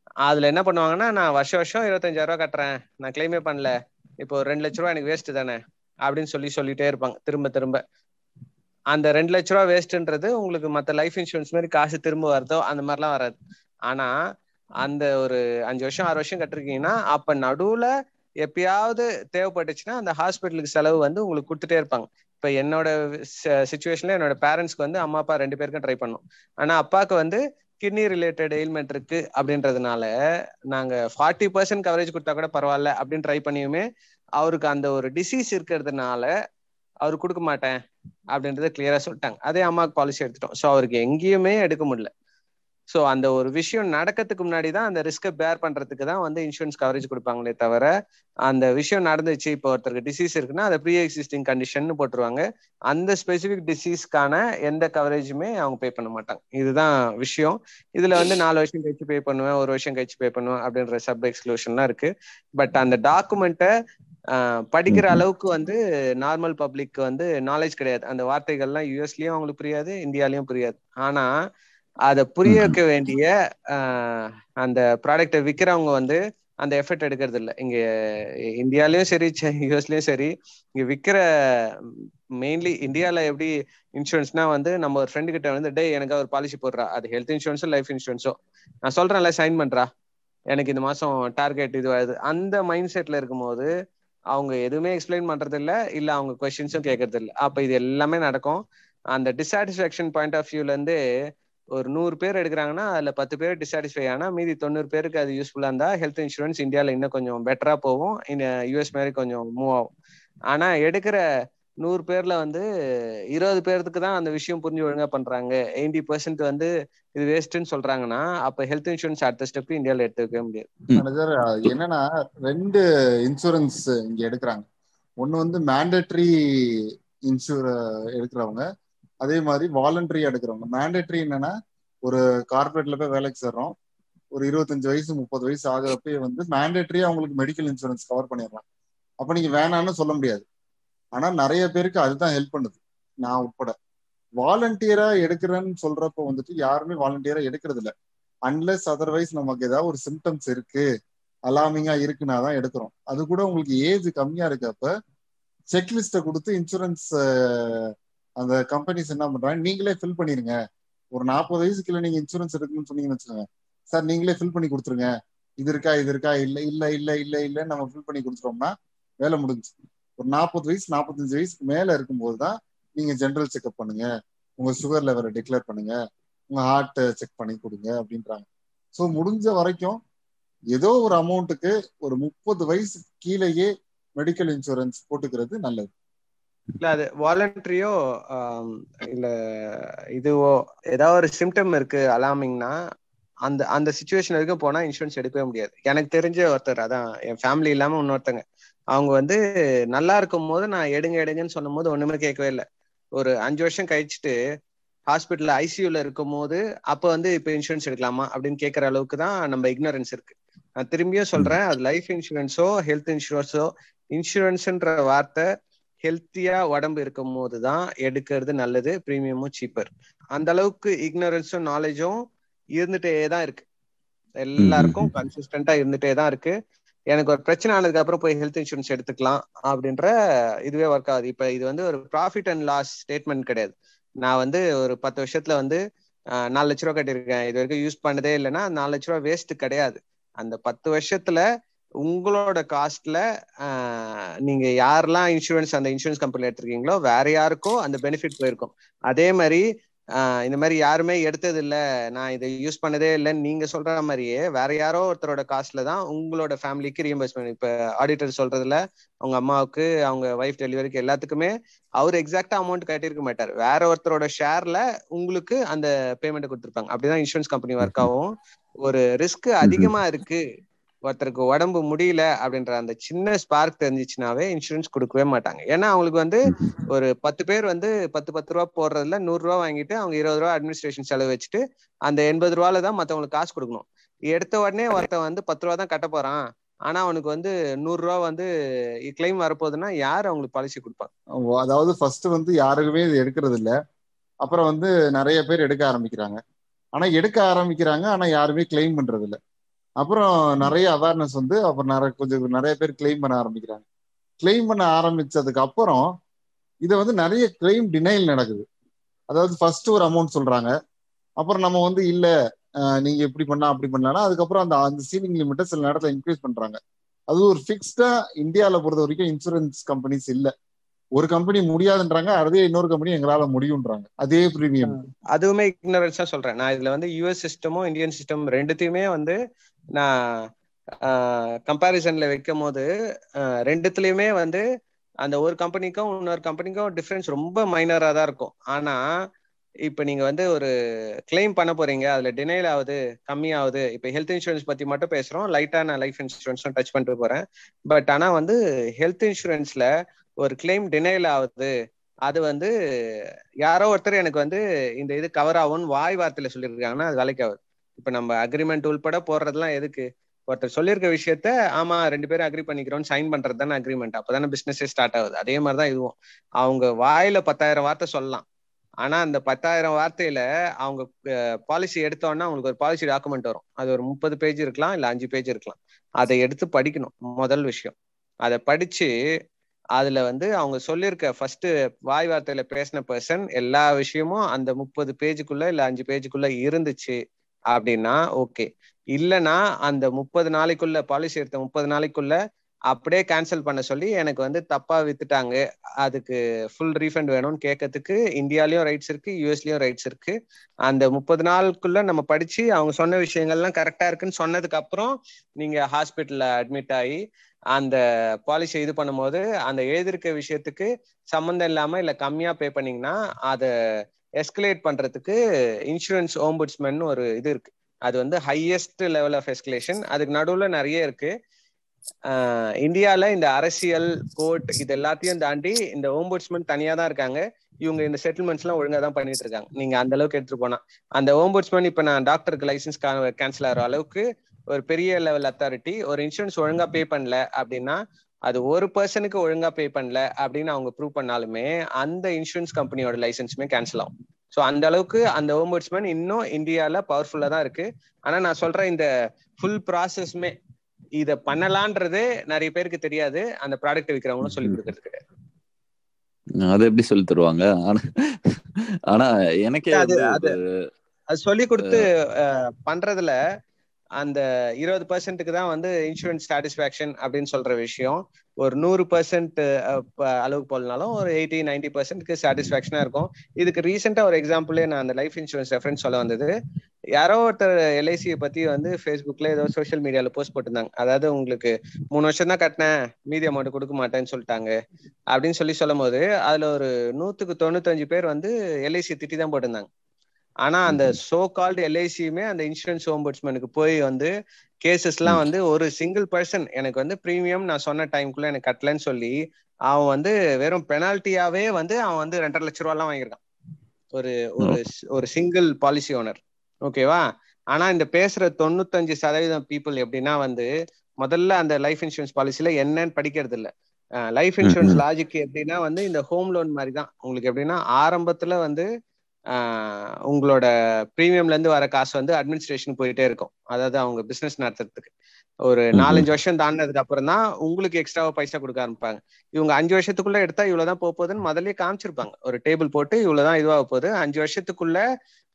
அதில் என்ன பண்ணுவாங்கன்னா நான் வருஷம் வருஷம் இருபத்தஞ்சாயிரம் ரூபா கட்டுறேன். நான் கிளைமே பண்ணல. இப்போ ஒரு ரெண்டு லட்ச ரூபா எனக்கு வேஸ்ட்டு தானே? அப்படின்னு சொல்லி சொல்லிட்டே இருப்பாங்க திரும்ப திரும்ப. அந்த ரெண்டு லட்ச ரூபா வேஸ்ட்டுன்றது உங்களுக்கு மற்ற லைஃப் இன்சூரன்ஸ் மாதிரி காசு திரும்ப வருதோ அந்த மாதிரிலாம் வராது. ஆனால் அந்த ஒரு அஞ்சு வருஷம் ஆறு வருஷம் கட்டிருக்கீங்கன்னா அப்ப நடுவுல எப்பயாவது தேவைப்பட்டுச்சுன்னா அந்த ஹாஸ்பிட்டலுக்கு செலவு வந்து உங்களுக்கு கொடுத்துட்டே இருப்பாங்க. இப்ப என்னோட சுச்சுவேஷன்ல என்னோட பேரண்ட்ஸ்க்கு வந்து அம்மா அப்பா ரெண்டு பேருக்கும் ட்ரை பண்ணோம். ஆனா அப்பாவுக்கு வந்து கிட்னி ரிலேட்டட் எயில்மெண்ட் இருக்கு அப்படின்றதுனால நாங்க ஃபார்ட்டி பர்சன்ட் கவரேஜ் கொடுத்தா கூட பரவாயில்ல அப்படின்னு ட்ரை பண்ணியுமே அவருக்கு அந்த ஒரு டிசீஸ் இருக்கிறதுனால அவர் கொடுக்க மாட்டேன் அப்படின்றத கிளியரா சொல்லிட்டாங்க. அதே அம்மாவுக்கு பாலிசி எடுத்துட்டோம். ஸோ அவருக்கு எங்கேயுமே எடுக்க முடியல. ஸோ அந்த ஒரு விஷயம் நடக்கிறதுக்கு முன்னாடி தான் அந்த ரிஸ்க்கை பேர் பண்றதுக்கு தான் வந்து இன்சூரன்ஸ் கவரேஜ் கொடுப்பாங்களே தவிர அந்த விஷயம் நடந்துச்சு இப்போ ஒருத்தருக்கு டிசீஸ் இருக்குன்னா அதை ப்ரீ எக்ஸிஸ்டிங் கண்டிஷன் போட்டுருவாங்க. அந்த ஸ்பெசிபிக் டிசீஸ்க்கான எந்த கவரேஜுமே அவங்க பே பண்ண மாட்டாங்க. இதுதான் விஷயம். இதுல வந்து நாலு வருஷம் கழிச்சு பே பண்ணுவேன் ஒரு வருஷம் கழிச்சு பே பண்ணுவேன் அப்படின்ற சப் எக்ஸ்க்ளூஷன்லாம் இருக்கு. பட் அந்த டாக்குமெண்ட்டை படிக்கிற அளவுக்கு வந்து நார்மல் பப்ளிக் வந்து நாலேஜ் கிடையாது. அந்த வார்த்தைகள்லாம் யூஎஸ்லயும் அவங்களுக்கு புரியாது இந்தியாலயும் புரியாது. ஆனா அதை புரிய வைக்க வேண்டிய அந்த ப்ராடக்டை விற்கிறவங்க வந்து அந்த எஃபர்ட் எடுக்கிறது இல்லை இங்க இந்தியாலயும் சரி யூஎஸ்லயும் சரி இங்க விற்கிற மெயின்லி இந்தியால எப்படி இன்சூரன்ஸ்னா வந்து நம்ம ஒரு ஃப்ரெண்டு கிட்ட வந்து டே எனக்கு ஒரு பாலிசி போடுறா. அது ஹெல்த் இன்சூரன்ஸோ லைஃப் இன்சூரன்ஸோ நான் சொல்றேன்ல சைன் பண்றா. எனக்கு இந்த மாசம் டார்கெட் இது வருது. அந்த மைண்ட் செட்ல இருக்கும்போது அவங்க எதுவுமே எக்ஸ்பிளைன் பண்றது இல்ல இல்ல அவங்க கொஸ்டின்ஸும் கேட்கறது இல்ல அப்ப இது எல்லாமே நடக்கும். அந்த டிசாட்டிஸ்பாக்சன் பாயிண்ட் ஆஃப் வியூல இருந்து ஒரு நூறு பேர் எடுக்கிறாங்கன்னா அதுல பத்து பேர் டிசாட்டிஸ்ஃபை ஆனா மீதி தொண்ணூறு பேருக்கு அது யூஸ்ஃபுல்லா இருந்தா ஹெல்த் இன்சூரன்ஸ் இந்தியாவில இன்னும் கொஞ்சம் பெட்டரா போகும். இந்த யூஎஸ் மாதிரி கொஞ்சம் மூவ் ஆகும். ஆனா எடுக்கிற நூறு பேர்ல வந்து இருபது பேர்த்துக்கு தான் அந்த விஷயம் புரிஞ்சு ஒழுங்கா பண்றாங்க. எயிட்டி பெர்சென்ட் வந்து இது வேஸ்ட்னு சொல்றாங்கன்னா அப்ப ஹெல்த் இன்சூரன்ஸ் அடுத்த ஸ்டெப் இந்தியாவில எடுத்து வைக்க முடியாது. என்னன்னா ரெண்டு இன்சூரன்ஸ் இங்க எடுக்கிறாங்க. ஒன்னு வந்து மேண்டட்ரி இன்சூர் எடுக்கிறவங்க அதே மாதிரி வாலண்டரி எடுக்கிறவங்க. மேண்டேட்ரி என்னன்னா ஒரு கார்பரேட்ல போய் வேலைக்கு சேர்றோம். ஒரு இருபத்தஞ்சு வயசு முப்பது வயசு ஆகிறப்பயே வந்து மேண்டேட்ரியா அவங்களுக்கு மெடிக்கல் இன்சூரன்ஸ் கவர் பண்ணிடலாம். அப்ப நீங்க வேணான்னு சொல்ல முடியாது. ஆனா நிறைய பேருக்கு அதுதான் ஹெல்ப் பண்ணுது. நான் உட்பட. வாலண்டியரா எடுக்கிறேன்னு சொல்றப்ப வந்துட்டு யாருமே வாலண்டியரா எடுக்கிறது இல்லை. அன்லெஸ் அதர்வைஸ் நமக்கு ஏதாவது ஒரு சிம்டம்ஸ் இருக்கு. அலாமிங்கா இருக்குன்னா தான் எடுக்கிறோம். அது கூட உங்களுக்கு ஏஜ் கம்மியா இருக்கப்ப செக்லிஸ்ட கொடுத்து இன்சூரன்ஸ் அந்த கம்பெனிஸ் என்ன பண்றாங்க? நீங்களே ஃபில் பண்ணிருங்க. ஒரு நாற்பது வயசுக்குள்ள நீங்க இன்சூரன்ஸ் எடுக்கணும்னு சொன்னீங்கன்னு வச்சுக்கோங்க. சார் நீங்களே ஃபில் பண்ணி கொடுத்துருங்க. இது இருக்கா இது இருக்கா இல்ல இல்ல இல்ல இல்ல இல்ல நம்ம ஃபில் பண்ணி கொடுத்துட்டோம்னா வேலை முடிஞ்சு ஒரு நாற்பது வயசு நாற்பத்தஞ்சு வயசுக்கு மேல இருக்கும்போது தான் நீங்க ஜென்ரல் செக்அப் பண்ணுங்க. உங்க சுகர் லெவலை டிக்ளேர் பண்ணுங்க. உங்க ஹார்ட்டை செக் பண்ணி கொடுங்க அப்படின்றாங்க. ஸோ முடிஞ்ச வரைக்கும் ஏதோ ஒரு அமௌண்ட்டுக்கு ஒரு முப்பது வயசு கீழேயே மெடிக்கல் இன்சூரன்ஸ் போட்டுக்கிறது நல்லது. இல்ல அது வாலண்டரியோ இல்ல இதுவோ ஏதாவது ஒரு சிம்டம் இருக்கு அலாமிங்னா அந்த அந்த சுச்சுவேஷன் வரைக்கும் போனா இன்சூரன்ஸ் எடுக்கவே முடியாது. எனக்கு தெரிஞ்ச ஒருத்தர் அதான் என் ஃபேமிலி இல்லாம இன்னொருத்தங்க. அவங்க வந்து நல்லா இருக்கும் போது நான் எடுங்க எடுங்கன்னு சொல்லும் போது ஒண்ணுமே கேட்கவே இல்லை. ஒரு அஞ்சு வருஷம் கழிச்சுட்டு ஹாஸ்பிட்டல் ஐசியூல இருக்கும் போது அப்ப வந்து இப்ப இன்சூரன்ஸ் எடுக்கலாமா அப்படின்னு கேட்கற அளவுக்கு தான் நம்ம இக்னரன்ஸ் இருக்கு. நான் திரும்பியும் சொல்றேன் அது லைஃப் இன்சூரன்ஸோ ஹெல்த் இன்சூரன்ஸோ இன்சூரன்ஸ்ன்ற வார்த்தை ஹெல்த்தியா உடம்பு இருக்கும் போது தான் எடுக்கிறது நல்லது ப்ரீமியமும் சீப்பர் அந்த அளவுக்கு இக்னரன்ஸும் நாலேஜும் இருந்துட்டே தான் இருக்கு. எல்லாருக்கும் கன்சிஸ்டண்டா இருந்துட்டே தான் இருக்கு. எனக்கு ஒரு பிரச்சனை ஆனதுக்கு அப்புறம் போய் ஹெல்த் இன்சூரன்ஸ் எடுத்துக்கலாம் அப்படின்ற இதுவே ஒர்க் ஆகுது. இப்ப இது வந்து ஒரு ப்ராஃபிட் அண்ட் லாஸ் ஸ்டேட்மெண்ட் கிடையாது. நான் வந்து ஒரு பத்து வருஷத்துல வந்து நாலு லட்ச ரூபா கட்டியிருக்கேன். இது வரைக்கும் யூஸ் பண்ணதே இல்லைன்னா நாலு லட்ச ரூபா வேஸ்ட் கிடையாது. அந்த பத்து வருஷத்துல உங்களோட காஸ்ட்ல நீங்க யாரெல்லாம் இன்சூரன்ஸ் அந்த இன்சூரன்ஸ் கம்பெனி எடுத்திருக்கீங்களோ வேற யாருக்கோ அந்த பெனிஃபிட் போயிருக்கும். அதே மாதிரி இந்த மாதிரி யாருமே எடுத்தது இல்ல நான் இதை யூஸ் பண்ணதே இல்லைன்னு நீங்க சொல்ற மாதிரியே வேற யாரோ ஒருத்தரோட காஸ்ட்ல தான் உங்களோட ஃபேமிலிக்கு ரீஎம்பர்ஸ்மெண்ட் இப்ப ஆடிட்டர் சொல்றதுல அவங்க அம்மாவுக்கு அவங்க ஒய்ஃப் டெலிவரிக்கு எல்லாத்துக்குமே அவர் எக்ஸாக்டா அமௌண்ட் கட்டியிருக்க மாட்டார். வேற ஒருத்தரோட ஷேர்ல உங்களுக்கு அந்த பேமெண்ட் கொடுத்துருப்பாங்க. அப்படிதான் இன்சூரன்ஸ் கம்பெனி ஒர்க் ஆகும் ஒரு ரிஸ்க் அதிகமா இருக்கு. ஒருத்தருக்கு உடம்பு முடியல அப்படின்ற அந்த சின்ன ஸ்பார்க் தெரிஞ்சிச்சுனாவே இன்சூரன்ஸ் கொடுக்கவே மாட்டாங்க. ஏன்னா அவங்களுக்கு வந்து ஒரு பத்து பேர் வந்து பத்து பத்து ரூபா போடுறதுல நூறு ரூபா வாங்கிட்டு அவங்க இருபது ரூபா அட்மினிஸ்ட்ரேஷன் செலவு வச்சுட்டு அந்த எண்பது ரூபால தான் மத்தவங்களுக்கு காசு கொடுக்கணும். எடுத்த உடனே ஒருத்தன் வந்து பத்து ரூபா தான் கட்ட போறான். ஆனா அவனுக்கு வந்து நூறு ரூபா வந்து கிளைம் வரப்போகுதுன்னா யார் அவங்களுக்கு பாலிசி கொடுப்பாங்க? அதாவது ஃபர்ஸ்ட் வந்து யாருக்குமே இது எடுக்கிறது இல்ல. அப்புறம் வந்து நிறைய பேர் எடுக்க ஆரம்பிக்கிறாங்க. ஆனா எடுக்க ஆரம்பிக்கிறாங்க ஆனா யாருமே கிளைம் பண்றது இல்ல. அப்புறம் நிறைய அவேர்னஸ் வந்து அப்புறம் நிறைய கொஞ்சம் நிறைய பேர் கிளைம் பண்ண ஆரம்பிக்கிறாங்க. கிளைம் பண்ண ஆரம்பிச்சதுக்கு அப்புறம் இதை வந்து நிறைய கிளைம் டினைல் நடக்குது. அதாவது ஃபர்ஸ்ட் ஒரு அமௌண்ட் சொல்றாங்க. அப்புறம் நம்ம வந்து இல்ல நீங்க இப்படி பண்ணா அப்படி பண்ணலாம் அதுக்கப்புறம் அந்த அந்த சீலிங் லிமிட்டை சில நேரத்தில் இன்க்ரீஸ் பண்றாங்க. அது ஒரு ஃபிக்ஸ்டா இந்தியாவில் பொறுத்த வரைக்கும் இன்சூரன்ஸ் கம்பெனிஸ் இல்ல. ஒரு கம்பெனி முடியாதுன்றாங்க அதே இன்னொரு கம்பெனி எங்களால முடியும்ன்றாங்க அதே பிரீமியம் அதுவுமே இக்னரன்ஸா சொல்றேன். நான் இதுல வந்து யூஎஸ் சிஸ்டமும் இந்தியன் சிஸ்டம் ரெண்டுத்தையுமே வந்து நான் கம்பாரிசன்ல வைக்கும் போது ரெண்டுத்துலயுமே வந்து அந்த ஒரு கம்பெனிக்கும் இன்னொரு கம்பெனிக்கும் டிஃப்ரென்ஸ் ரொம்ப மைனரா தான் இருக்கும். ஆனா இப்ப நீங்க வந்து ஒரு கிளைம் பண்ண போறீங்க அதுல டினைல் ஆகுது கம்மியாகுது இப்ப ஹெல்த் இன்சூரன்ஸ் பத்தி மட்டும் பேசுறோம் லைட்டா நான் லைஃப் இன்சூரன்ஸும் டச் பண்ணிட்டு போறேன். பட் ஆனா வந்து ஹெல்த் இன்சூரன்ஸ்ல ஒரு கிளைம் டினைல் ஆகுது அது வந்து யாரோ ஒருத்தர் எனக்கு வந்து இந்த இது கவர் ஆகும்னு வாய் வார்த்தையில சொல்லியிருக்காங்கன்னா அது வேலைக்கு ஆகுது. இப்ப நம்ம அக்ரிமெண்ட் உள்பட போடுறதுலாம் எதுக்கு? ஒருத்தர் சொல்லியிருக்க விஷயத்த ஆமா ரெண்டு பேரும் அக்ரி பண்ணிக்கிறோம் சைன் பண்றது தானே அக்ரிமெண்ட் அப்பதானே பிசினஸே ஸ்டார்ட் ஆகுது. அதே மாதிரிதான் இதுவும். அவங்க வாயில பத்தாயிரம் வார்த்தை சொல்லலாம். ஆனா அந்த பத்தாயிரம் வார்த்தையில அவங்க பாலிசி எடுத்தோன்னா அவங்களுக்கு ஒரு பாலிசி டாக்குமெண்ட் வரும். அது ஒரு முப்பது பேஜ் இருக்கலாம் இல்ல அஞ்சு பேஜ் இருக்கலாம். அதை எடுத்து படிக்கணும் முதல் விஷயம். அதை படிச்சு அதுல வந்து அவங்க சொல்லியிருக்க ஃபர்ஸ்ட் வாய் வார்த்தையில பேசின பர்சன் எல்லா விஷயமும் அந்த முப்பது பேஜுக்குள்ள இல்ல அஞ்சு பேஜுக்குள்ள இருந்துச்சு. அப்படின்னா ஓகே இல்லைன்னா அந்த முப்பது நாளைக்குள்ள பாலிசி எடுத்த முப்பது நாளைக்குள்ள அப்படியே கேன்சல் பண்ண சொல்லி எனக்கு வந்து தப்பா வித்துட்டாங்க. அதுக்கு ஃபுல் ரீஃபண்ட் வேணும்னு கேட்கறதுக்கு இந்தியாலயும் ரைட்ஸ் இருக்கு யூஎஸ்லயும் ரைட்ஸ் இருக்கு. அந்த முப்பது நாளுக்குள்ள நம்ம படிச்சு அவங்க சொன்ன விஷயங்கள்லாம் கரெக்டா இருக்குன்னு சொன்னதுக்கு அப்புறம் நீங்க ஹாஸ்பிட்டல்ல அட்மிட் ஆகி அந்த பாலிசி இது பண்ணும்போது அந்த எழுதிருக்க விஷயத்துக்கு சம்மந்தம் இல்லாம இல்ல கம்மியா பே பண்ணீங்கன்னா அதை எஸ்கலேட் பண்றதுக்கு இன்சூரன்ஸ் ஓம்புட்ஸ்மென் ஒரு இது இருக்கு. அது வந்து ஹையஸ்ட் லெவல் ஆஃப் எஸ்கலேஷன் அதுக்கு நடுவுல நிறைய இருக்கு. இந்தியால இந்த அரசியல் கோர்ட் இது எல்லாத்தையும் தாண்டி இந்த ஓம்புட்ஸ்மென் தனியா தான் இருக்காங்க. இவங்க இந்த செட்டில்மெண்ட்ஸ் எல்லாம் ஒழுங்கா தான் பண்ணிட்டு இருக்காங்க. நீங்க அந்த அளவுக்கு எடுத்துட்டு போனா. அந்த ஓம்புட்ஸ்மென் இப்ப நான் டாக்டருக்கு லைசன்ஸ் கேன்சல் ஆகிற அளவுக்கு ஒரு பெரிய லெவல் அத்தாரிட்டி ஒரு இன்சூரன்ஸ் ஒழுங்கா பே பண்ணல அப்படின்னா அது ஒரு பர்சனுக்கு ஒழுங்கா பே பண்ணல அப்படின்னு அவங்க ப்ரூவ் பண்ணாலுமே அந்த இன்சூரன்ஸ் கம்பெனியோட லைசன்ஸுமே கேன்சல் ஆகும். ஸோ அந்த அளவுக்கு அந்த ஓம்புட்ஸ்மேன் இன்னும் இந்தியால பவர்ஃபுல்லா தான் இருக்கு. ஆனா நான் சொல்றேன் இந்த ஃபுல் ப்ராசஸ்மே இத பண்ணலான்றது நிறைய பேருக்கு தெரியாது. அந்த ப்ராடக்ட் விற்கிறவங்களும் சொல்லி கொடுக்கறது கிடையாது அது எப்படி சொல்லி தருவாங்க? ஆனா எனக்கே அது அது சொல்லி கொடுத்து பண்றதுல அந்த இருபது பர்சன்ட்டுக்கு தான் வந்து இன்சூரன்ஸ் சாட்டிஸ்ஃபேக்ஷன் அப்படின்னு சொல்ற விஷயம். ஒரு நூறு பர்சன்ட் அளவுக்கு போலனாலும் ஒரு எயிட்டி நைன்டி பர்சன்ட்க்கு சாட்டிஸ்ஃபேக்ஷனா இருக்கும். இதுக்கு ரீசெண்டா ஒரு எக்ஸாம்பிளே நான் அந்த லைஃப் இன்சூரன்ஸ் ரெஃபரன்ஸ் சொல்ல வந்தது. யாரோ ஒருத்தர் எல்ஐசியை பத்தி வந்து ஃபேஸ்புக்ல ஏதோ சோஷியல் மீடியால போஸ்ட் போட்டிருந்தாங்க. அதாவது உங்களுக்கு மூணு வருஷம் தான் கட்டினேன் மீதி அமௌண்ட் கொடுக்க மாட்டேன்னு சொல்லிட்டாங்க. அப்படின்னு சொல்லி சொல்லும் போது அதுல ஒரு நூத்துக்கு தொண்ணூத்தஞ்சு பேர் வந்து எல்ஐசி திட்டி தான் போட்டிருந்தாங்க. ஆனா அந்த சோ கால்டு எல்ஐசியுமே அந்த இன்சூரன்ஸ் ஓம்பட்ஸ்மேனுக்கு போய் வந்து கேசஸ் எல்லாம் வந்து ஒரு சிங்கிள் பர்சன் எனக்கு வந்து ப்ரீமியம் நான் சொன்ன டைம்குள்ள எனக்கு கட்டலன்னு சொல்லி அவன் வந்து வெறும் பெனால்ட்டியாவே வந்து அவன் வந்து ரெண்டரை லட்ச ரூபா எல்லாம் வாங்கியிருக்கான். ஒரு ஒரு ஒரு சிங்கிள் பாலிசி ஓனர் ஓகேவா? ஆனா இந்த பேசுற தொண்ணூத்தஞ்சு சதவீதம் பீப்புள் எப்படின்னா வந்து முதல்ல அந்த லைஃப் இன்சூரன்ஸ் பாலிசில என்னன்னு படிக்கிறது இல்ல. லைஃப் இன்சூரன்ஸ் லாஜிக் எப்படின்னா வந்து இந்த ஹோம் லோன் மாதிரி தான் உங்களுக்கு எப்படின்னா ஆரம்பத்துல வந்து உங்களோட ப்ரீமியம்ல இருந்து வர காசு வந்து அட்மினிஸ்ட்ரேஷன் போயிட்டே இருக்கும். அதாவது அவங்க பிசினஸ் நடத்துறதுக்கு. ஒரு நாலஞ்சு வருஷம் தாண்டினதுக்கு அப்புறம் தான் உங்களுக்கு எக்ஸ்ட்ராவா பைசா கொடுக்க ஆரம்பிப்பாங்க. இவங்க அஞ்சு வருஷத்துக்குள்ள எடுத்தா இவ்வளவுதான் போக போகுதுன்னு முதல்ல காமிச்சிருப்பாங்க. ஒரு டேபிள் போட்டு இவ்வளவுதான் இதுவாக போகுது. அஞ்சு வருஷத்துக்குள்ள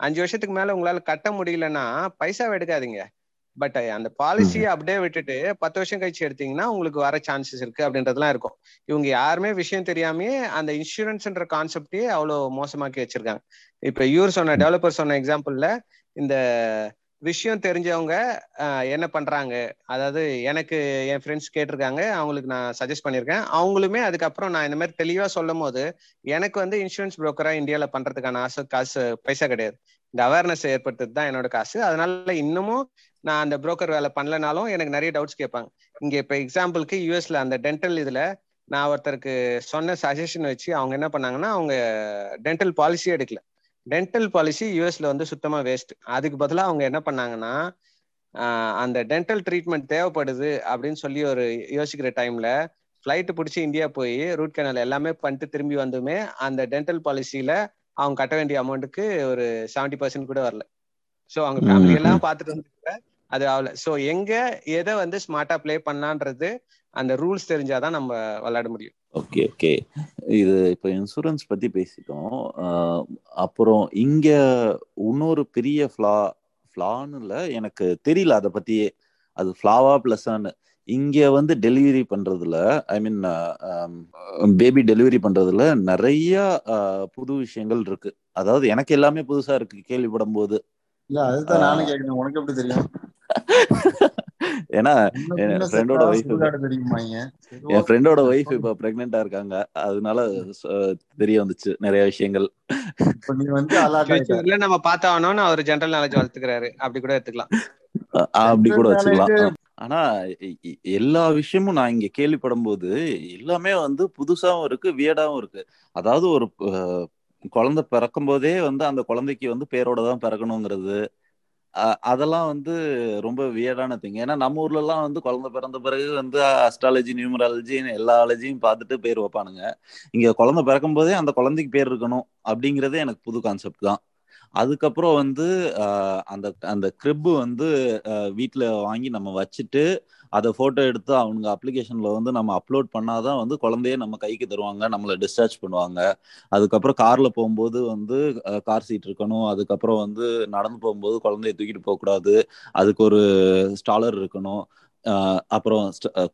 அஞ்சு வருஷத்துக்கு மேல உங்களால கட்ட முடியலன்னா பைசா எடுக்காதீங்க. பட் அந்த பாலிசியை அப்படியே விட்டுட்டு பத்து வருஷம் கழிச்சு எடுத்தீங்கன்னா உங்களுக்கு வர சான்சஸ் இருக்கு அப்படின்றதுலாம் இருக்கும். இவங்க யாருமே விஷயம் தெரியாமே அந்த இன்சூரன்ஸ்ன்ற கான்செப்டே அவ்வளவு மோசமாக்கி வச்சிருக்காங்க. இப்ப இவர் சொன்ன டெவலப்பர் சொன்ன எக்ஸாம்பிள்ல இந்த விஷயம் தெரிஞ்சவங்க என்ன பண்றாங்க? அதாவது எனக்கு என் ஃப்ரெண்ட்ஸ் கேட்டிருக்காங்க அவங்களுக்கு நான் சஜஸ்ட் பண்ணியிருக்கேன். அவங்களுமே அதுக்கப்புறம் நான் இந்த மாதிரி தெளிவா சொல்லும் போது எனக்கு வந்து இன்சூரன்ஸ் புரோக்கரா இந்தியாவில பண்றதுக்கான ஆசை காசு பைசா கிடையாது. இந்த அவேர்னஸ் ஏற்படுத்துறது தான் என்னோட காசு. அதனால இன்னமும் நான் அந்த புரோக்கர் வேலை பண்ணலனாலும் எனக்கு நிறைய டவுட்ஸ் கேட்பாங்க. இங்க இப்ப எக்ஸாம்பிளுக்கு யூஎஸ்ல அந்த டென்டல் இதுல நான் ஒருத்தருக்கு சொன்ன சஜஷன் வச்சு அவங்க என்ன பண்ணாங்கன்னா அவங்க டென்டல் பாலிசி எடுக்கல. டென்டல் பாலிசி யூஎஸ்ல வந்து சுத்தமா வேஸ்ட் அதுக்கு பதிலாக அவங்க என்ன பண்ணாங்கன்னா அந்த டென்டல் ட்ரீட்மெண்ட் தேவைப்படுது அப்படின்னு சொல்லி ஒரு யோசிக்கிற டைம்ல ஃப்ளைட்டு பிடிச்சி இந்தியா போய் ரூட் கேனல் எல்லாமே பண்ணிட்டு திரும்பி வந்துமே அந்த டென்டல் பாலிசியில அவங்க கட்ட வேண்டிய அமௌண்ட்டுக்கு ஒரு செவன்டி பர்சன்ட் கூட வரல. ஸோ அவங்க ஃபேமிலி எல்லாம் பார்த்துட்டு வந்து அது ஆகல. ஸோ எங்க எதை வந்து ஸ்மார்ட்டா பிளே பண்ணலான்றது அந்த ரூல்ஸ் தெரிஞ்சாதான் நம்ம விளையாட முடியும். ஓகே ஓகே இது இப்போ இன்சூரன்ஸ் பத்தி பேசிட்டோம். அப்புறம் இங்க இன்னொரு பெரிய ஃப்ளா ஃப்ளான்னு இல்லை எனக்கு தெரியல. அதை பத்தியே அது ஃப்ளாவா பிளஸ்ஸான்னு இங்க வந்து டெலிவரி பண்றதுல ஐ மீன் பேபி டெலிவரி பண்றதுல நிறைய புது விஷயங்கள் இருக்கு. அதாவது எனக்கு எல்லாமே புதுசா இருக்கு கேள்விப்படும் போது இல்ல அதுதான் நானும் கேக்குறேன் உனக்கு எப்படி தெரியும்? ஏன்னா என் ஃப்ரெண்டோட ஒய்ஃப் தெரியுமாங்க என் ஃப்ரெண்டோட ஒய்ஃப் இப்ப பிரெக்னெண்டா இருக்காங்க. அதனால தெரிய வந்துச்சு நிறைய விஷயங்கள். நீ வந்து ஃபியூச்சர்ல நம்ம பார்த்தாவணும்னு அவர் ஜெனரல் நாலேஜ் வளர்த்துக்கிறாரு. அப்படி கூட எடுத்துக்கலாம். அப்படி கூட வச்சுக்கலாம். ஆனா எல்லா விஷயமும் நான் இங்க கேள்விப்படும் போது எல்லாமே வந்து புதுசாவும் இருக்கு வியடாவும் இருக்கு. அதாவது ஒரு குழந்தை பிறக்கும் போதே வந்து அந்த குழந்தைக்கு வந்து பேரோட தான் பிறக்கணுங்கிறது அதெல்லாம் வந்து ரொம்ப வியடான திங் ஏன்னா நம்ம ஊர்ல எல்லாம் வந்து குழந்தை பிறந்த பிறகு வந்து அஸ்ட்ராலஜி நியூமராலஜின்னு எல்லா அலஜியும் பார்த்துட்டு பேர் வைப்பானுங்க. இங்க குழந்தை பிறக்கும் போதே அந்த குழந்தைக்கு பேர் இருக்கணும் அப்படிங்கறதே எனக்கு புது கான்செப்ட் தான். அதுக்கப்புறம் வந்து அந்த அந்த கிரிப்பு வந்து வீட்டில் வாங்கி நம்ம வச்சுட்டு அதை ஃபோட்டோ எடுத்து அவங்க அப்ளிகேஷனில் வந்து நம்ம அப்லோட் பண்ணாதான் வந்து குழந்தைய நம்ம கைக்கு தருவாங்க நம்மளை டிஸ்சார்ஜ் பண்ணுவாங்க. அதுக்கப்புறம் காரில் போகும்போது வந்து கார் சீட் இருக்கணும். அதுக்கப்புறம் வந்து நடந்து போகும்போது குழந்தைய தூக்கிட்டு போகக்கூடாது. அதுக்கு ஒரு ஸ்டாலர் இருக்கணும். அப்புறம்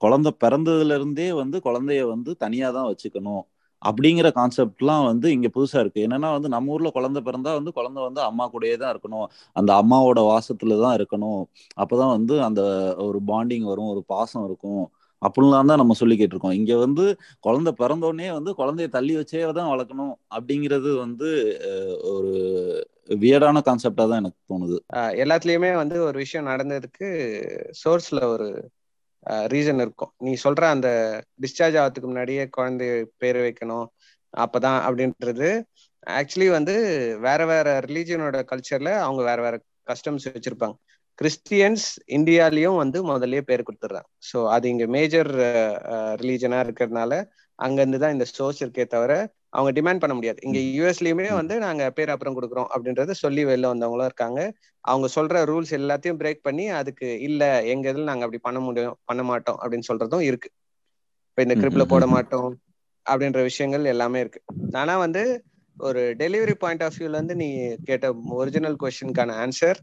குழந்தை பிறந்ததுல இருந்தே வந்து குழந்தைய வந்து தனியாக தான் வச்சுக்கணும். அப்படிங்கிற கான்செப்ட்லாம் வந்து இங்க புதுசா இருக்கு. என்னன்னா வந்து நம்ம ஊர்ல குழந்தை பிறந்தா வந்து குழந்தை வந்து அம்மா கூடயே தான் இருக்கணும். அந்த அம்மாவோட வாசத்துல தான் இருக்கணும். அப்பதான் வந்து அந்த ஒரு பாண்டிங் வரும் ஒரு பாசம் இருக்கும் அப்படிலாம் தான் நம்ம சொல்லிக்கிட்டு இருக்கோம் இங்க வந்து குழந்தை பிறந்தோடனே வந்து குழந்தைய தள்ளி வச்சே தான் வளர்க்கணும் அப்படிங்கிறது வந்து ஒரு வியர்டான கான்செப்டா தான் எனக்கு தோணுது. எல்லாத்துலேயுமே எல்லாத்துலயுமே வந்து ஒரு விஷயம் நடந்ததுக்கு சோர்ஸ்ல ஒரு ரீசன் இருக்கும். நீ சொல்ற அந்த டிஸ்சார்ஜ் ஆகிறதுக்கு முன்னாடியே குழந்தை பேர் வைக்கணும் அப்பதான் அப்படின்றது. ஆக்சுவலி வந்து வேற வேற ரிலீஜியனோட கல்ச்சர்ல அவங்க வேற வேற கஸ்டம்ஸ் வச்சிருப்பாங்க. கிறிஸ்டியன்ஸ் இந்தியாலையும் வந்து முதல்லயே பேர் கொடுத்துட்றாங்க. ஸோ அது இங்க மேஜர் ரிலீஜனா இருக்கிறதுனால அங்கிருந்து தான் இந்த சோர்ஸ் இருக்கே தவிர அவங்க டிமாண்ட் பண்ண முடியாது. இங்க யூஎஸ்லயுமே வந்து நாங்க பேர் அப்புறம் கொடுக்குறோம் அப்படின்றத சொல்லி வெளில வந்தவங்களும் இருக்காங்க. அவங்க சொல்ற ரூல்ஸ் எல்லாத்தையும் பிரேக் பண்ணி அதுக்கு இல்ல எங்க இதுல நாங்க அப்படி பண்ண முடியும் பண்ண மாட்டோம் அப்படின்னு சொல்றதும் இருக்கு. இப்ப இந்த கிரிப்ல போட மாட்டோம் அப்படின்ற விஷயங்கள் எல்லாமே இருக்கு. ஆனா வந்து ஒரு டெலிவரி பாயிண்ட் ஆஃப் வியூல இருந்து நீ கேட்ட ஒரிஜினல் கொஸ்டினுக்கான ஆன்சர்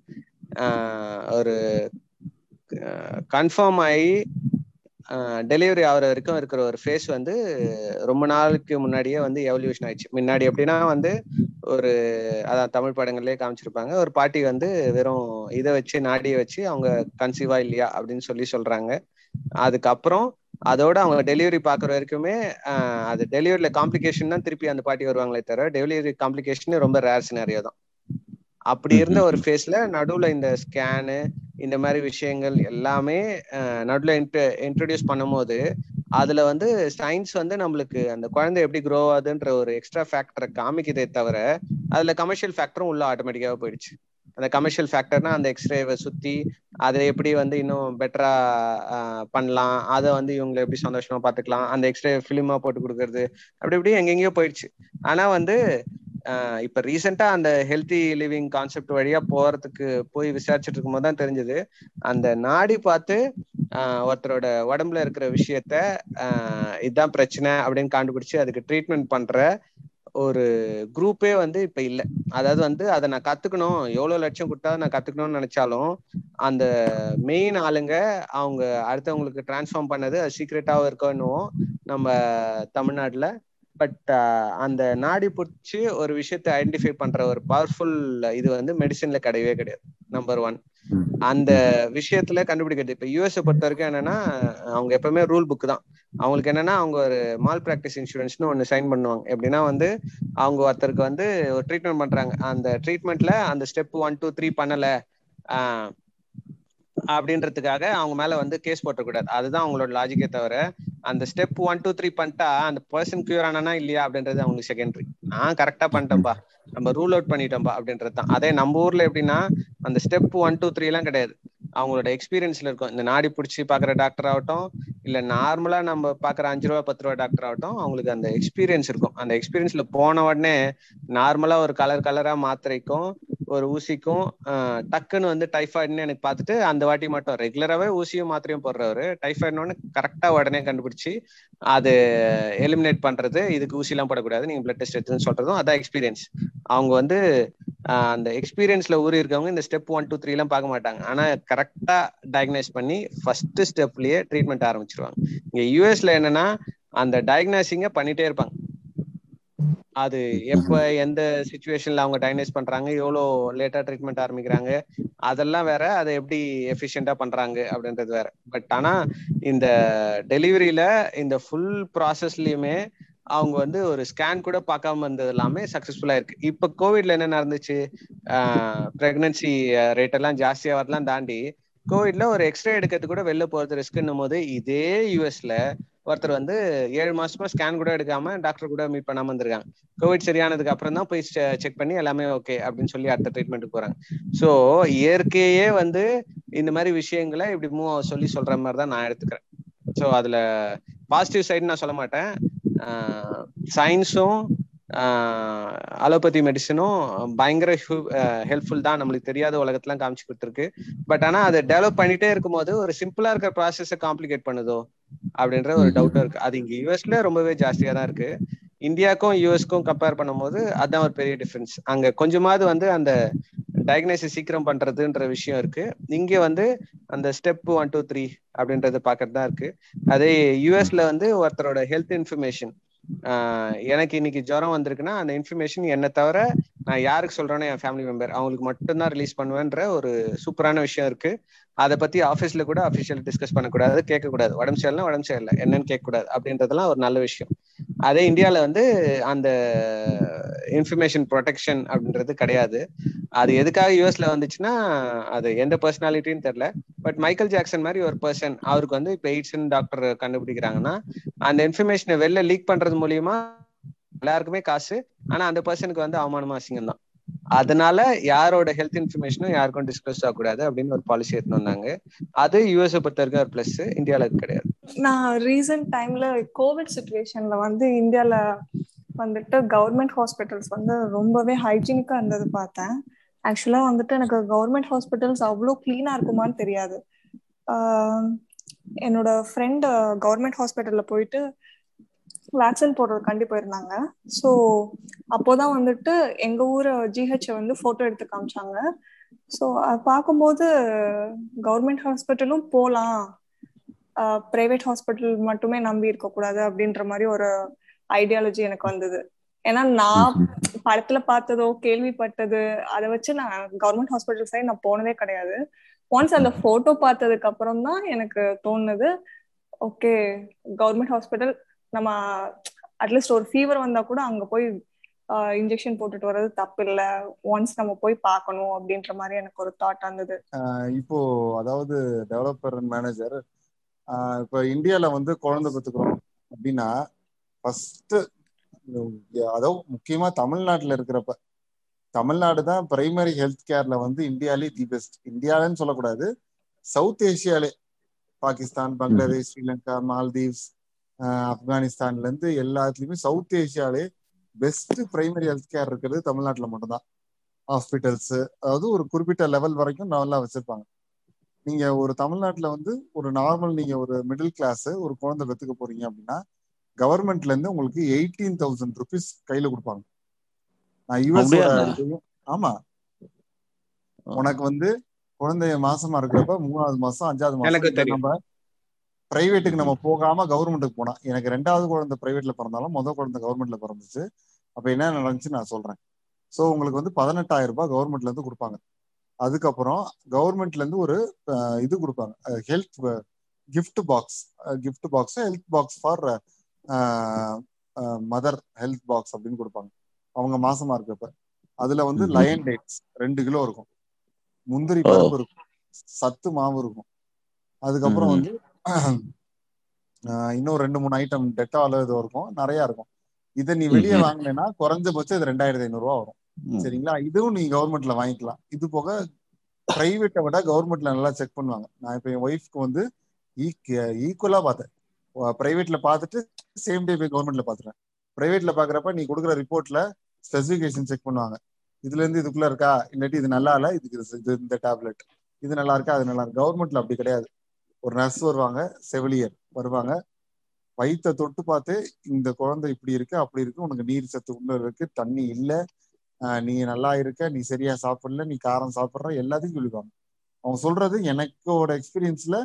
ஒரு கன்ஃபார்ம் ஆகி டெலிவரி ஆகிற வரைக்கும் இருக்கிற ஒரு ஃபேஸ் வந்து ரொம்ப நாளுக்கு முன்னாடியே வந்து எவல்யூஷன் ஆயிடுச்சு. முன்னாடி எப்படின்னா வந்து ஒரு அதான் தமிழ் படங்கள்லயே காமிச்சிருப்பாங்க. ஒரு பாட்டி வந்து வெறும் இதை வச்சு நாடியை வச்சு அவங்க கன்சீவா இல்லையா அப்படின்னு சொல்லி சொல்றாங்க. அதுக்கப்புறம் அதோட அவங்க டெலிவரி பாக்குற வரைக்குமே அது டெலிவரியில காம்ப்ளிகேஷன் தான் திருப்பி அந்த பாட்டி வருவாங்களே தவிர டெலிவரி காம்ப்ளிகேஷன் ரொம்ப ரேர் சினாரியோ தான். அப்படி இருந்த ஒரு ஃபேஸ்ல நடுவுல இந்த ஸ்கேனு இந்த மாதிரி விஷயங்கள் எல்லாமே நடுவுல இன்ட்ரடியூஸ் பண்ணும்போது அதுல வந்து சயின்ஸ் வந்து நம்மளுக்கு அந்த குழந்தை எப்படி க்ரோ ஆகுதுன்ற ஒரு எக்ஸ்ட்ரா ஃபேக்டரை காமிக்குதே தவிர அதுல கமர்ஷியல் ஃபேக்டரும் உள்ள ஆட்டோமேட்டிக்காக போயிடுச்சு. அந்த கமர்ஷியல் ஃபேக்டர்னா அந்த எக்ஸ்ரேவை சுத்தி அதை எப்படி வந்து இன்னும் பெட்டரா பண்ணலாம். அதை வந்து இவங்களை எப்படி சந்தோஷமா பாத்துக்கலாம் அந்த எக்ஸ்ரே ஃபிலிமா போட்டு கொடுக்கறது அப்படி இப்படி எங்கெங்கயோ போயிடுச்சு. ஆனா வந்து இப்ப ரீசெண்டா அந்த ஹெல்த்தி லிவிங் கான்செப்ட் வழியா போறதுக்கு போய் விசாரிச்சுட்டு இருக்கும் போது தான் தெரிஞ்சது. அந்த நாடி பார்த்து ஒருத்தரோட உடம்புல இருக்கிற விஷயத்த இதுதான் பிரச்சனை அப்படின்னு கண்டுபிடிச்சு அதுக்கு ட்ரீட்மெண்ட் பண்ற ஒரு குரூப்பே வந்து இப்ப இல்ல. அதாவது வந்து அதை நான் கத்துக்கணும். எவ்வளவு லட்சம் கொடுத்தா நான் கத்துக்கணும்னு நினைச்சாலும் அந்த மெயின் ஆளுங்க அவங்க அடுத்தவங்களுக்கு டிரான்ஸ்ஃபார்ம் பண்ணது அது சீக்ரெட்டாவும் இருக்கணும் நம்ம தமிழ்நாட்டுல பட் uh, அந்த நாடி பிடிச்சி ஒரு விஷயத்தை ஐடென்டிஃபை பண்ற ஒரு பவர்ஃபுல் uh, இது வந்து மெடிசன்ல கிடையவே கிடையாது. நம்பர் ஒன் அந்த விஷயத்துல கண்டுபிடிக்கிறது. இப்ப யூஎஸ்ஏ பொறுத்த வரைக்கும் என்னன்னா அவங்க எப்பவுமே ரூல் புக் தான். அவங்களுக்கு என்னன்னா அவங்க ஒரு மால் பிராக்டிஸ் இன்சூரன்ஸ்னு ஒன்னு சைன் பண்ணுவாங்க. எப்படின்னா வந்து அவங்க ஒருத்தருக்கு வந்து ஒரு ட்ரீட்மெண்ட் பண்றாங்க. அந்த ட்ரீட்மெண்ட்ல அந்த ஸ்டெப் ஒன் டூ த்ரீ பண்ணல. ஆஹ் அப்படின்றதுக்காக அவங்க மேல வந்து கேஸ் போட்டக்கூடாது அதுதான் அவங்களோட லாஜிக்கே தவிர அந்த ஸ்டெப் ஒன் டூ த்ரீ பண்ணிட்டா அந்த பர்சன் கியூர் ஆனா இல்லையா அப்படின்றது அவங்களுக்கு செகண்டரி நான் கரெக்டா பண்ணிட்டேன்பா. நம்ம ரூல் அவுட் பண்ணிட்டோம்பா அப்படின்றது தான் அதே நம்ம ஊர்ல எப்படின்னா அந்த ஸ்டெப் ஒன் டூ த்ரீ எல்லாம் கிடையாது. அவங்களோட எக்ஸ்பீரியன்ஸ்ல இருக்கும். இந்த நாடி பிடிச்சி பாக்குற டாக்டர் ஆகட்டும் இல்ல நார்மலா நம்ம பாக்குற அஞ்சு ரூபா பத்து ரூபா டாக்டர் ஆகட்டும் அவங்களுக்கு அந்த எக்ஸ்பீரியன்ஸ் இருக்கும். அந்த எக்ஸ்பீரியன்ஸ்ல போன உடனே நார்மலா ஒரு கலர் கலரா மாத்திரைக்கும் ஒரு ஊசிக்கும் டக்குன்னு வந்து டைஃபாய்டுன்னு எனக்கு பார்த்துட்டு அந்த வாட்டி மட்டும். ரெகுலராகவே ஊசியும் மாத்திரையும் போடுறவர் டைஃபாய்டுன்னு கரெக்டாக உடனே கண்டுபிடிச்சி அது எலிமினேட் பண்ணுறது இதுக்கு ஊசிலாம் போடக்கூடாது நீங்கள் பிளட் டெஸ்ட் எடுத்துன்னு சொல்கிறதும் அதான் எக்ஸ்பீரியன்ஸ் அவங்க வந்து அந்த எக்ஸ்பீரியன்ஸில் ஊறி இருக்கவங்க இந்த ஸ்டெப் ஒன் டூ த்ரீ எல்லாம் பார்க்க மாட்டாங்க. ஆனால் கரெக்டாக டயக்னைஸ் பண்ணி ஃபர்ஸ்ட் ஸ்டெப்லேயே ட்ரீட்மெண்ட் ஆரம்பிச்சிருவாங்க. இங்கே யூஎஸில் என்னென்னா அந்த டயக்னாசிங்கை பண்ணிகிட்டே இருப்பாங்க. அது எப்ப எந்த சுச்சுவேஷன்ல அவங்க டயக்னைஸ் பண்றாங்க எவ்வளோ லேட்டா ட்ரீட்மெண்ட் ஆரம்பிக்கிறாங்க அதெல்லாம் வேற அதை எப்படி எஃபிஷியண்டா பண்றாங்க அப்படின்றது வேற. பட் ஆனா இந்த டெலிவரியில இந்த ஃபுல் ப்ராசஸ்லயுமே அவங்க வந்து ஒரு ஸ்கேன் கூட பார்க்காம இருந்தது எல்லாமே சக்சஸ்ஃபுல்லா இருக்கு. இப்ப கோவிட்ல என்ன நடந்துச்சு? பிரெக்னன்சி ரேட் எல்லாம் ஜாஸ்தியா வரலாம் தாண்டி கோவிட்ல ஒரு எக்ஸ்ரே எடுக்கிறது கூட வெளில போறது ரிஸ்க்னும் போது இதே யூஎஸ்ல ஒருத்தர் வந்து ஏழு மாசமா ஸ்கேன் கூட எடுக்காம டாக்டர் கூட மீட் பண்ணாம இருந்திருக்காங்க. கோவிட் சரியானதுக்கு அப்புறம் தான் போய் செக் பண்ணி எல்லாமே ஓகே அப்படின்னு சொல்லி அடுத்த ட்ரீட்மெண்ட்டுக்கு போறாங்க. ஸோ இயற்கையே வந்து இந்த மாதிரி விஷயங்களை இப்படி மூவ் சொல்லி சொல்ற மாதிரி தான் நான் எடுத்துக்கிறேன். ஸோ அதுல பாசிட்டிவ் சைடு நான் சொல்ல மாட்டேன். சயின்ஸும் அலோபதி மெடிசனும் பயங்கர ஹெல்ப்ஃபுல் தான். நம்மளுக்கு தெரியாத உலகத்துலாம் காமிச்சு கொடுத்துருக்கு. பட் ஆனா அதை டெவலப் பண்ணிட்டே இருக்கும்போது ஒரு சிம்பிளா இருக்கிற ப்ராசஸை காம்ப்ளிகேட் பண்ணுதோ அப்படின்ற ஒரு டவுட்டும் இருக்கு. அது இங்க யூஎஸ்ல ரொம்பவே ஜாஸ்தியா தான் இருக்கு. இந்தியாவுக்கும் யூஎஸ்க்கும் கம்பேர் பண்ணும்போது அதான் ஒரு பெரிய டிஃபரன்ஸ் அங்க கொஞ்சமாவது வந்து அந்த டயக்னைசிஸ் சீக்கிரம் பண்றதுன்ற விஷயம் இருக்கு. இங்க வந்து அந்த ஸ்டெப் ஒன் டூ த்ரீ அப்படின்றத பாக்குறது தான் இருக்கு. அதே யூஎஸ்ல வந்து ஒருத்தரோட ஹெல்த் இன்ஃபர்மேஷன் எனக்கு இன்னைக்கு ஜுரம் வந்திருக்குன்னா அந்த இன்ஃபர்மேஷன் என்ன தவிர நான் யாருக்கு சொல்றேனோ என் ஃபேமிலி மெம்பர் அவங்களுக்கு மட்டும்தான் ரிலீஸ் பண்ணுவேன்ற ஒரு சூப்பரான விஷயம் இருக்கு. அதை பத்தி ஆஃபீஸ்ல கூட அஃபிஷியல் டிஸ்கஸ் பண்ணக்கூடாது கேட்கக்கூடாது. உடம்பு சரியில்லை உடம்பு சரியில்லை. என்னன்னு கேட்கக்கூடாது அப்படின்றதெல்லாம் ஒரு நல்ல விஷயம். அதே இந்தியாவில் வந்து அந்த இன்ஃபர்மேஷன் ப்ரொடெக்ஷன் அப்படின்றது கிடையாது. அது எதுக்காக யூஎஸ்ல வந்துச்சுன்னா அது எந்த பர்சனாலிட்டின்னு தெரியல. பட் மைக்கேல் ஜாக்சன் மாதிரி ஒரு பர்சன் அவருக்கு வந்து இப்போ எய்ட்ஸ் டாக்டர் கண்டுபிடிக்கிறாங்கன்னா அந்த இன்ஃபர்மேஷனை வெளில லீக் பண்றது மூலியமா எல்லாருக்குமே காசு. ஆனா அந்த பர்சனுக்கு வந்து அவமானமா அசிங்கம் தான் அதனால யாரோட ஹெல்த் இன்ஃபர்மேஷனும் யாருக்கும் டிஸ்கஸ் ஆகக்கூடாது அப்படின்னு ஒரு பாலிசி எடுத்து வந்தாங்க. அது யூஎஸ் பொறுத்த வரைக்கும் ஒரு பிளஸ் இந்தியால கிடையாது. நான் ரீசெண்ட் டைம்ல கோவிட் சுச்சுவேஷன்ல வந்து இந்தியால வந்துட்டு கவர்மெண்ட் ஹாஸ்பிட்டல்ஸ் வந்து ரொம்பவே ஹைஜீனிக்கா இருந்தது பார்த்தேன். ஆக்சுவலா வந்துட்டு எனக்கு கவர்மெண்ட் ஹாஸ்பிட்டல்ஸ் அவ்வளோ கிளீனா இருக்குமான்னு தெரியாது. என்னோட ஃப்ரெண்ட் கவர்மெண்ட் ஹாஸ்பிட்டல்ல போயிட்டு வேக்சின் போடுறதுக்காண்டி போயிருந்தாங்க. ஸோ அப்போதான் வந்துட்டு எங்க ஊர் ஜிஹெச் வந்து போட்டோ எடுத்து காமிச்சாங்க. ஸோ அது பார்க்கும்போது கவர்மெண்ட் ஹாஸ்பிட்டலும் போகலாம் பிரைவேட் ஹாஸ்பிட்டல் மட்டுமே நம்பி இருக்கக்கூடாது அப்படின்ற மாதிரி ஒரு ஐடியாலஜி எனக்கு வந்தது. ஏன்னா நான் படத்துல பார்த்ததோ கேள்விப்பட்டது அதை வச்சு நான் கவர்மெண்ட் ஹாஸ்பிட்டல் சைடு நான் போனதே கிடையாது. ஒன்ஸ் அந்த போட்டோ பார்த்ததுக்கு அப்புறம் தான் எனக்கு தோணுது ஓகே கவர்மெண்ட் ஹாஸ்பிட்டல் நம்ம அட்லீஸ்ட் ஒரு ஃபீவர் வந்தா கூட அங்க போய் இன்ஜெக்ஷன் போட்டுட்டு வர்றது தப்பு இல்ல ஒன்ஸ் நம்ம போய் பார்க்கணும் அப்படின்ற மாதிரி எனக்கு ஒரு தாட் வந்தது. இப்போ அதாவது டெவலப்பர் அண்ட் மேனேஜர் இப்போ இந்தியால வந்து குழந்தை பெற்றுக்கிறோம் அப்படின்னா ஃபர்ஸ்ட் அதாவது முக்கியமா தமிழ்நாட்டுல இருக்கிறப்ப தமிழ்நாடு தான் பிரைமரி ஹெல்த் கேர்ல வந்து இந்தியாலே தி பெஸ்ட் இந்தியாலன்னு சொல்லக்கூடாது சவுத் ஏசியாலே பாகிஸ்தான் பங்களாதேஷ் ஸ்ரீலங்கா மால்தீவ்ஸ் ஆப்கானிஸ்தான்ல இருந்து எல்லாத்துலயுமே சவுத் ஏசியாலே பெஸ்ட் பிரைமரி ஹெல்த் கேர் இருக்கிறது தமிழ்நாட்டில் மட்டும்தான். ஹாஸ்பிட்டல்ஸ் அதாவது ஒரு குறிப்பிட்ட லெவல் வரைக்கும் நல்லா வச்சிருப்பாங்க. நீங்க ஒரு தமிழ்நாட்டில் வந்து ஒரு நார்மல் நீங்க ஒரு மிடில் கிளாஸ் ஒரு குழந்தை பெற்றுக்க போறீங்க அப்படின்னா கவர்மெண்ட்ல இருந்து உங்களுக்கு எயிட்டீன் தௌசண்ட் ருபீஸ் கையில கொடுப்பாங்க. நான் யூஎஸ் ஆமா. உனக்கு வந்து குழந்தைய மாசமா இருக்கிறப்ப மூணாவது மாசம் அஞ்சாவது மாசம் நம்ம பிரைவேட்டுக்கு நம்ம போகாம கவர்மெண்ட்டுக்கு போனா எனக்கு ரெண்டாவது குழந்தை பிரைவேட்ல பிறந்தாலும் முதல் குழந்தை கவர்மெண்ட்ல பிறந்துச்சு. அப்ப என்ன நடந்துச்சு நான் சொல்றேன். ஸோ உங்களுக்கு வந்து பதினெட்டாயிரம் ரூபாய் கவர்மெண்ட்ல இருந்து கொடுப்பாங்க. அதுக்கப்புறம் கவர்மெண்ட்ல இருந்து ஒரு இது கொடுப்பாங்க. Health gift box gift box health box for mother health box அப்படின்னு கொடுப்பாங்க. அவங்க மாசமா இருக்கப்ப. அதுல வந்து லயன் டேட்ஸ் ரெண்டு கிலோ இருக்கும். முந்திரி பருப்பு இருக்கும். சத்து மாவு இருக்கும். அதுக்கப்புறம் வந்து இன்னும் ரெண்டு மூணு ஐட்டம் டெட்டால் இது இருக்கும். நிறைய இருக்கும். இதை நீ வெளியே வாங்கினேன்னா குறைஞ்சபட்சம் இது ரெண்டாயிரத்தி ஐநூறு ரூபா வரும் சரிங்களா? இதுவும் நீ கவர்மெண்ட்ல வாங்கிக்கலாம். இது போக பிரைவேட்டை விட கவர்மெண்ட்ல நல்லா செக் பண்ணுவாங்க. நான் இப்ப என் ஒய்ஃப்க்கு வந்து ஈக்குவலா பார்த்தேன். பிரைவேட்ல பார்த்துட்டு சேம் டே போய் கவர்மெண்ட்ல பாத்துறேன் பிரைவேட்ல பாக்குறப்ப நீ கொடுக்குற ரிப்போர்ட்ல ஸ்பெசிபிகேஷன் செக் பண்ணுவாங்க. இதுல இருந்து இதுக்குள்ள இருக்கா? இல்லாட்டி இது நல்லா இல்ல? இதுக்கு இது இந்த டேப்லெட் இது நல்லா இருக்கா? அது நல்லா இருக்கு? கவர்மெண்ட்ல அப்படி கிடையாது. ஒரு நர்ஸ் வருவாங்க செவிலியர் வருவாங்க. வயிற்ற தொட்டு பார்த்து இந்த குழந்தை இப்படி இருக்கு அப்படி இருக்கு உனக்கு நீர் சத்து உள்ள இருக்கு தண்ணி இல்லை நீ நல்லா இருக்க நீ சரியா சாப்பிடல நீ காரம் சாப்பிட்ற எல்லாத்தையும் சொல்லிடுவாங்க. அவங்க சொல்றது எனக்கோட எக்ஸ்பீரியன்ஸ்ல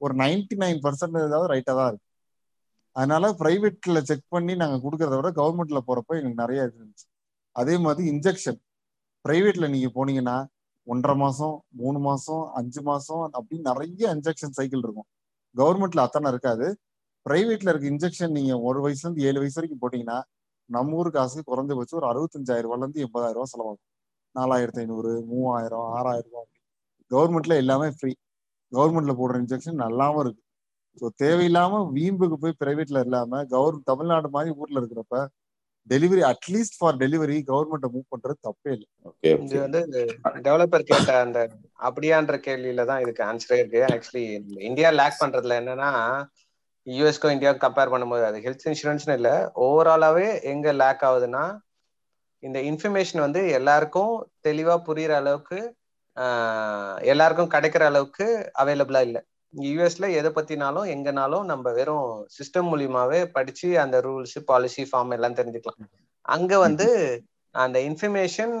ஒரு நைன்டி நைன் பர்சன்ட் ஏதாவது ரைட்டா தான் இருக்கு. அதனால பிரைவேட்ல செக் பண்ணி நாங்க கொடுக்கறத விட கவர்மெண்ட்ல போறப்ப எனக்கு நிறைய இருந்துச்சு. அதே மாதிரி இன்ஜெக்ஷன் பிரைவேட்ல நீங்க போனீங்கன்னா ஒன்றரை மாசம் மூணு மாசம் அஞ்சு மாசம் அப்படின்னு நிறைய இன்ஜெக்ஷன் சைக்கிள் இருக்கும். கவர்மெண்ட்ல அத்தனை இருக்காது. பிரைவேட்ல இருக்க இன்ஜெக்ஷன் நீங்க ஒரு வயசுல இருந்து ஏழு வயசு வரைக்கும் போட்டீங்கன்னா நம்ம ஊர் காசு குறைஞ்சபட்சம் ஒரு அறுபத்தஞ்சாயிரம் ரூபாய்ல இருந்து எண்பதாயிரம் ரூபாய் செலவாகும். நாலாயிரத்தி ஐநூறு மூவாயிரம் ஆறாயிரம் ரூபாய் கவர்மெண்ட்ல எல்லாமே ஃப்ரீ கவர்மெண்ட்ல போடுற இன்ஜெக்ஷன் நல்லாவும் இருக்கு. ஸோ தேவையில்லாம வீம்புக்கு போய் பிரைவேட்ல இல்லாம கவர் தமிழ்நாடு மாதிரி ஊர்ல இருக்கிறப்ப delivery at least for delivery கவர்மெண்ட்டை மூவ் பண்றது தப்பே இல்லை. ஓகே இது வந்து டெவலப்பர் கேட்ட அந்த அப்படியான்ற கேள்வியில தான் இதுக்கு ஆன்சரே இருக்கு. ஆக்சுவலி இந்தியா லேக் பண்றதுல என்னன்னா யூஎஸ்க்கும் இந்தியாவுக்கும் கம்பேர் பண்ணும்போது அது ஹெல்த் இன்சூரன்ஸ்னு இல்ல. ஓவராலாவே எங்க லேக் ஆகுதுன்னா இந்த இன்ஃபர்மேஷன் வந்து எல்லாருக்கும் தெளிவா புரியுற அளவுக்கு எல்லாருக்கும் கிடைக்கிற அளவுக்கு அவைலபிளா இல்ல. யூஎஸ்ல எதை பத்தினாலும் எங்கனாலும் நம்ம வெறும் சிஸ்டம் மூலியமாவே படிச்சு அந்த ரூல்ஸ் பாலிசி ஃபார்ம் எல்லாம் தெரிஞ்சுக்கலாம். அங்க வந்து அந்த information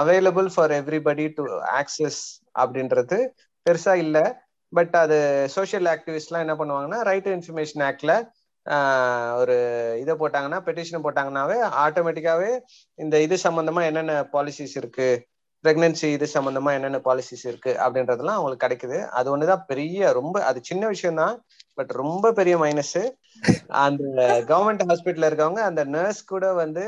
available for everybody to access அப்படின்றது பெருசா இல்ல. பட் அது சோஷியல் ஆக்டிவிஸ்ட்லாம் என்ன பண்ணுவாங்கன்னா ரைட் இன்ஃபர்மேஷன் ஆக்ட்ல ஒரு இதை போட்டாங்கன்னா பெட்டிஷன் போட்டாங்கன்னாவே ஆட்டோமேட்டிக்காவே இந்த இது சம்பந்தமா என்னென்ன பாலிசிஸ் இருக்கு பிரெக்னன்சி இது சம்மந்தமா என்னென்ன பாலிசிஸ் இருக்கு அப்படின்றதெல்லாம் அவங்களுக்கு கிடைக்குது. அது ஒண்ணுதான் பெரிய ரொம்ப அது சின்ன விஷயம் தான் பட் ரொம்ப பெரிய மைனஸ் அந்த கவர்மெண்ட் ஹாஸ்பிட்டல்ல இருக்கவங்க அந்த நர்ஸ் கூட வந்து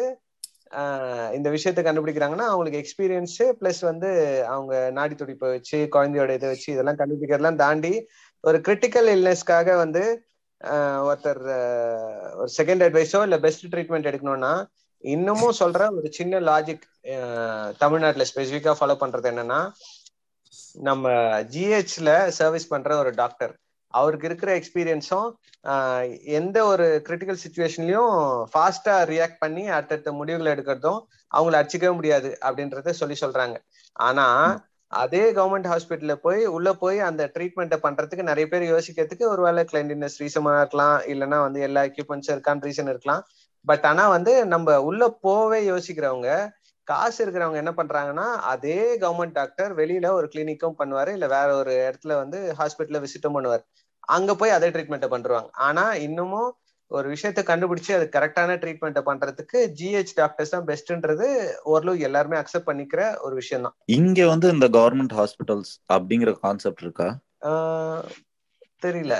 ஆஹ் இந்த விஷயத்த கண்டுபிடிக்கிறாங்கன்னா அவங்களுக்கு எக்ஸ்பீரியன்ஸ் பிளஸ் வந்து அவங்க நாடி துடிப்பை வச்சு குழந்தையோட இதை வச்சு இதெல்லாம் கண்டுபிடிக்கிறதெல்லாம் தாண்டி ஒரு கிரிட்டிக்கல் இல்னஸ்க்காக வந்து ஆஹ் ஒருத்தர் ஒரு செகண்ட் அட்வைஸோ இல்லை பெஸ்ட் ட்ரீட்மெண்ட் எடுக்கணும்னா இன்னமும் சொல்ற ஒரு சின்ன லாஜிக் தமிழ்நாட்டுல ஸ்பெசிஃபிக்கா ஃபாலோ பண்றது என்னன்னா நம்ம ஜிஹெச்ல சர்வீஸ் பண்ற ஒரு டாக்டர் அவருக்கு இருக்கிற எக்ஸ்பீரியன்ஸும் எந்த ஒரு கிரிட்டிக்கல் சுச்சுவேஷன்லயும் ஃபாஸ்டா ரியாக்ட் பண்ணி அடுத்தடுத்த முடிவுகளை எடுக்கிறதும் அவங்கள அடிச்சுக்கவே முடியாது அப்படின்றத சொல்லி சொல்றாங்க. ஆனா அதே கவர்மெண்ட் ஹாஸ்பிட்டல்ல போய் உள்ள போய் அந்த ட்ரீட்மெண்ட்டை பண்றதுக்கு நிறைய பேர் யோசிக்கிறதுக்கு ஒருவேளை கிளைண்டினஸ் ரீசனா இருக்கலாம் இல்லைன்னா வந்து எல்லா எக்யூப்மெண்ட்ஸும் இருக்கான்னு ரீசன் இருக்கலாம். பட் ஆனா வந்து நம்ம உள்ள போவே யோசிக்கிறவங்க காசு இருக்கிறவங்க என்ன பண்றாங்கன்னா அதே கவர்மெண்ட் டாக்டர் வெளியில ஒரு கிளினிக்கும் பண்ணுவாரு இல்ல வேற ஒரு இடத்துல வந்து ஹாஸ்பிட்டல்ல விசிட்டும் பண்ணுவார். அங்க போய் அதே ட்ரீட்மெண்ட்டை பண்றாங்க ஆனா இன்னமும் ஒரு விஷயத்த கண்டுபிடிச்சு அது கரெக்டான ட்ரீட்மெண்ட்டை பண்றதுக்கு ஜிஹெச் டாக்டர்ஸ் தான் பெஸ்ட்ன்றது ஓரளவு எல்லாருமே அக்செப்ட் பண்ணிக்கிற ஒரு விஷயம் தான் இங்க வந்து இந்த கவர்மெண்ட் ஹாஸ்பிட்டல்ஸ் அப்படிங்கிற கான்செப்ட் இருக்கா? தெரியல.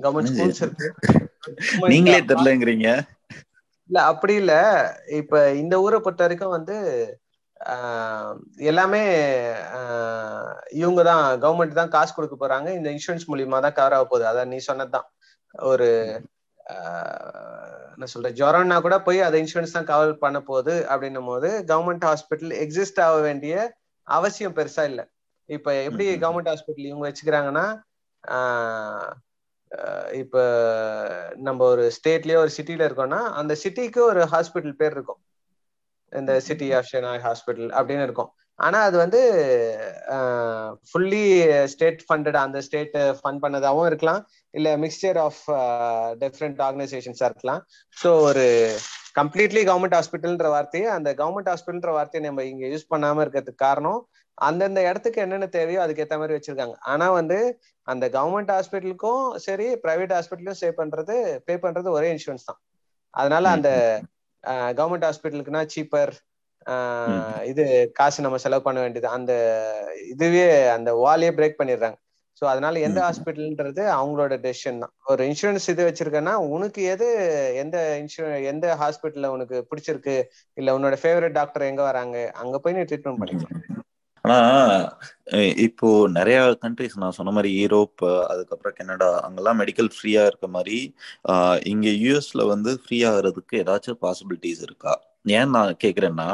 நீங்களே தெரியலங்கிறீங்க. இல்ல அப்படி இல்ல. இப்ப இந்த ஊரை பொறுத்த வரைக்கும் வந்து எல்லாமே இவங்க தான் கவர்மெண்ட் தான் காசு கொடுக்க போறாங்க. இந்த இன்சூரன்ஸ் மூலியமா தான் கவர் ஆக போகுது. அதான் நீ சொன்னதுதான். ஒரு என்ன சொல்ற ஜுரம்னா கூட போய் அதை இன்சூரன்ஸ் தான் கவர் பண்ண போகுது அப்படின்னும் போது கவர்மெண்ட் ஹாஸ்பிட்டல் எக்ஸிஸ்ட் ஆக வேண்டிய அவசியம் பெருசா இல்லை. இப்ப எப்படி கவர்மெண்ட் ஹாஸ்பிட்டல் இவங்க வச்சுக்கிறாங்கன்னா இப்ப நம்ம ஒரு ஸ்டேட்லயோ ஒரு சிட்டில இருக்கோம்னா அந்த சிட்டிக்கு ஒரு ஹாஸ்பிட்டல் பேர் இருக்கும். இந்த சிட்டி ஆஃப் ஷெனாய் ஹாஸ்பிட்டல் அப்படின்னு இருக்கும். ஆனா அது வந்து ஃபுல்லி ஸ்டேட் ஃபண்டட் அந்த ஸ்டேட் ஃபண்ட் பண்ணதாகவும் இருக்கலாம். இல்ல மிக்சர் ஆஃப் டிஃப்ரெண்ட் ஆர்கனைசேஷன்ஸா இருக்கலாம். ஸோ ஒரு கம்ப்ளீட்லி கவர்மெண்ட் ஹாஸ்பிட்டல்ன்ற வார்த்தையை அந்த கவர்மெண்ட் ஹாஸ்பிட்டல்ன்ற வார்த்தையை நம்ம இங்க யூஸ் பண்ணாம இருக்கிறதுக்கு காரணம் அந்தந்த இடத்துக்கு என்னென்ன தேவையோ அதுக்கு ஏற்ற மாதிரி வச்சிருக்காங்க. ஆனா வந்து அந்த கவர்மெண்ட் ஹாஸ்பிட்டலுக்கும் சரி பிரைவேட் ஹாஸ்பிட்டலும் சே பண்றது பே பண்றது ஒரே இன்சூரன்ஸ் தான். அதனால அந்த கவர்மெண்ட் ஹாஸ்பிட்டலுக்குனா சீப்பர் இது காசு நம்ம செலவு பண்ண வேண்டியது. அந்த இதுவே அந்த வாலையே பிரேக் பண்ணிடுறாங்க. ஸோ அதனால எந்த ஹாஸ்பிட்டல்ன்றது அவங்களோட டெசிஷன் தான். ஒரு இன்சூரன்ஸ் இது வச்சிருக்கேன்னா உனக்கு எது எந்த இன்சூ எந்த ஹாஸ்பிட்டல்ல உனக்கு பிடிச்சிருக்கு? இல்ல உன்னோட ஃபேவரட் டாக்டர் எங்க வராங்க? அங்க போய் நீ ட்ரீட்மெண்ட் பண்ணிக்கலாம். ஆனா இப்போ நிறைய கண்ட்ரிஸ் நான் சொன்ன மாதிரி யூரோப் அதுக்கப்புறம் கனடா அங்கெல்லாம் மெடிக்கல் ஃப்ரீயா இருக்க மாதிரி இங்க யூஎஸ்ல வந்து ஃப்ரீ ஆகிறதுக்கு ஏதாச்சும் பாசிபிலிட்டிஸ் இருக்கா? ஏன் நான் கேக்குறேன்னா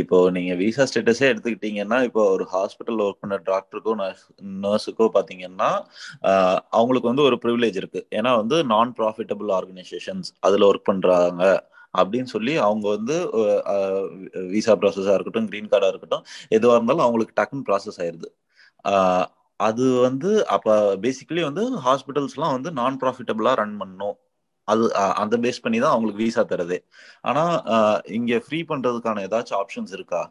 இப்போ நீங்க விசா ஸ்டேட்டஸே எடுத்துக்கிட்டீங்கன்னா இப்போ ஒரு ஹாஸ்பிட்டல் ஒர்க் பண்ண டாக்டருக்கோ நர்ஸுக்கோ பாத்தீங்கன்னா அவங்களுக்கு வந்து ஒரு ப்ரிவிலேஜ் இருக்கு. ஏன்னா வந்து நான் ப்ராஃபிட்டபிள் ஆர்கனைசேஷன்ஸ் அதுல ஒர்க் பண்றாங்க. அப்படின்னு சொல்லி அவங்க வந்து விசா ப்ராசஸாக இருக்கட்டும் க்ரீன் கார்டாக இருக்கட்டும் எதுவாக இருந்தாலும் அவங்களுக்கு டக்குன்னு ப்ராசஸ் ஆயிடுது அது வந்து அப்போ பேசிக்கலி வந்து ஹாஸ்பிட்டல்ஸ்லாம் வந்து நான் ப்ராஃபிட்டபுளாக ரன் பண்ணும் அது அந்த பேஸ் பண்ணி தான் அவங்களுக்கு விசா தருது. ஆனா இங்க ஃப்ரீ பண்றதுக்கான ஏதாச்சும் ஆப்ஷன்ஸ் இருக்கா?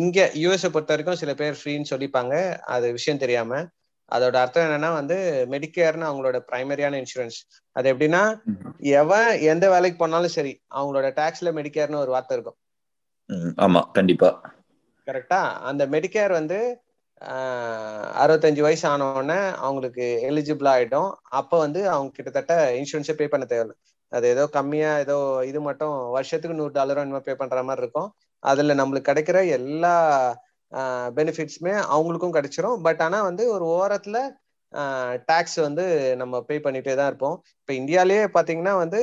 இங்க யூஎஸ்ஏ பொறுத்த வரைக்கும் சில பேர் ஃப்ரீன்னு சொல்லிப்பாங்க. அது விஷயம் தெரியாம. அதோட அர்த்தம் என்னன்னா வந்து மெடிக்கேர்னு அவங்களோட பிரைமரியான இன்சூரன்ஸ் அது எப்படின்னா எவன் எந்த வேலைக்கு போனாலும் சரி அவங்களோட டாக்ஸ்ல மெடிக்கேர்னு ஒரு வார்த்தை இருக்கும். ஆமா கண்டிப்பா. கரெக்டா அந்த மெடிக்கேர் வந்து அறுபத்தஞ்சு வயசு ஆன உடனே அவங்களுக்கு எலிஜிபிள் ஆயிடும். அப்ப வந்து அவங்க கிட்டத்தட்ட இன்சூரன்ஸே பே பண்ண தேவையில்லை. அது ஏதோ கம்மியா ஏதோ இது மட்டும் வருஷத்துக்கு நூறு டாலரும் இனிமே பே பண்ற மாதிரி இருக்கும். அதுல நம்மளுக்கு கிடைக்கிற எல்லா பெனிஃபிட்ஸுமே அவங்களுக்கும் கிடைச்சிரும். பட் ஆனால் வந்து ஒரு ஓரத்தில் டேக்ஸ் வந்து நம்ம பே பண்ணிகிட்டே தான் இருப்போம். இப்போ இந்தியாலேயே பார்த்தீங்கன்னா வந்து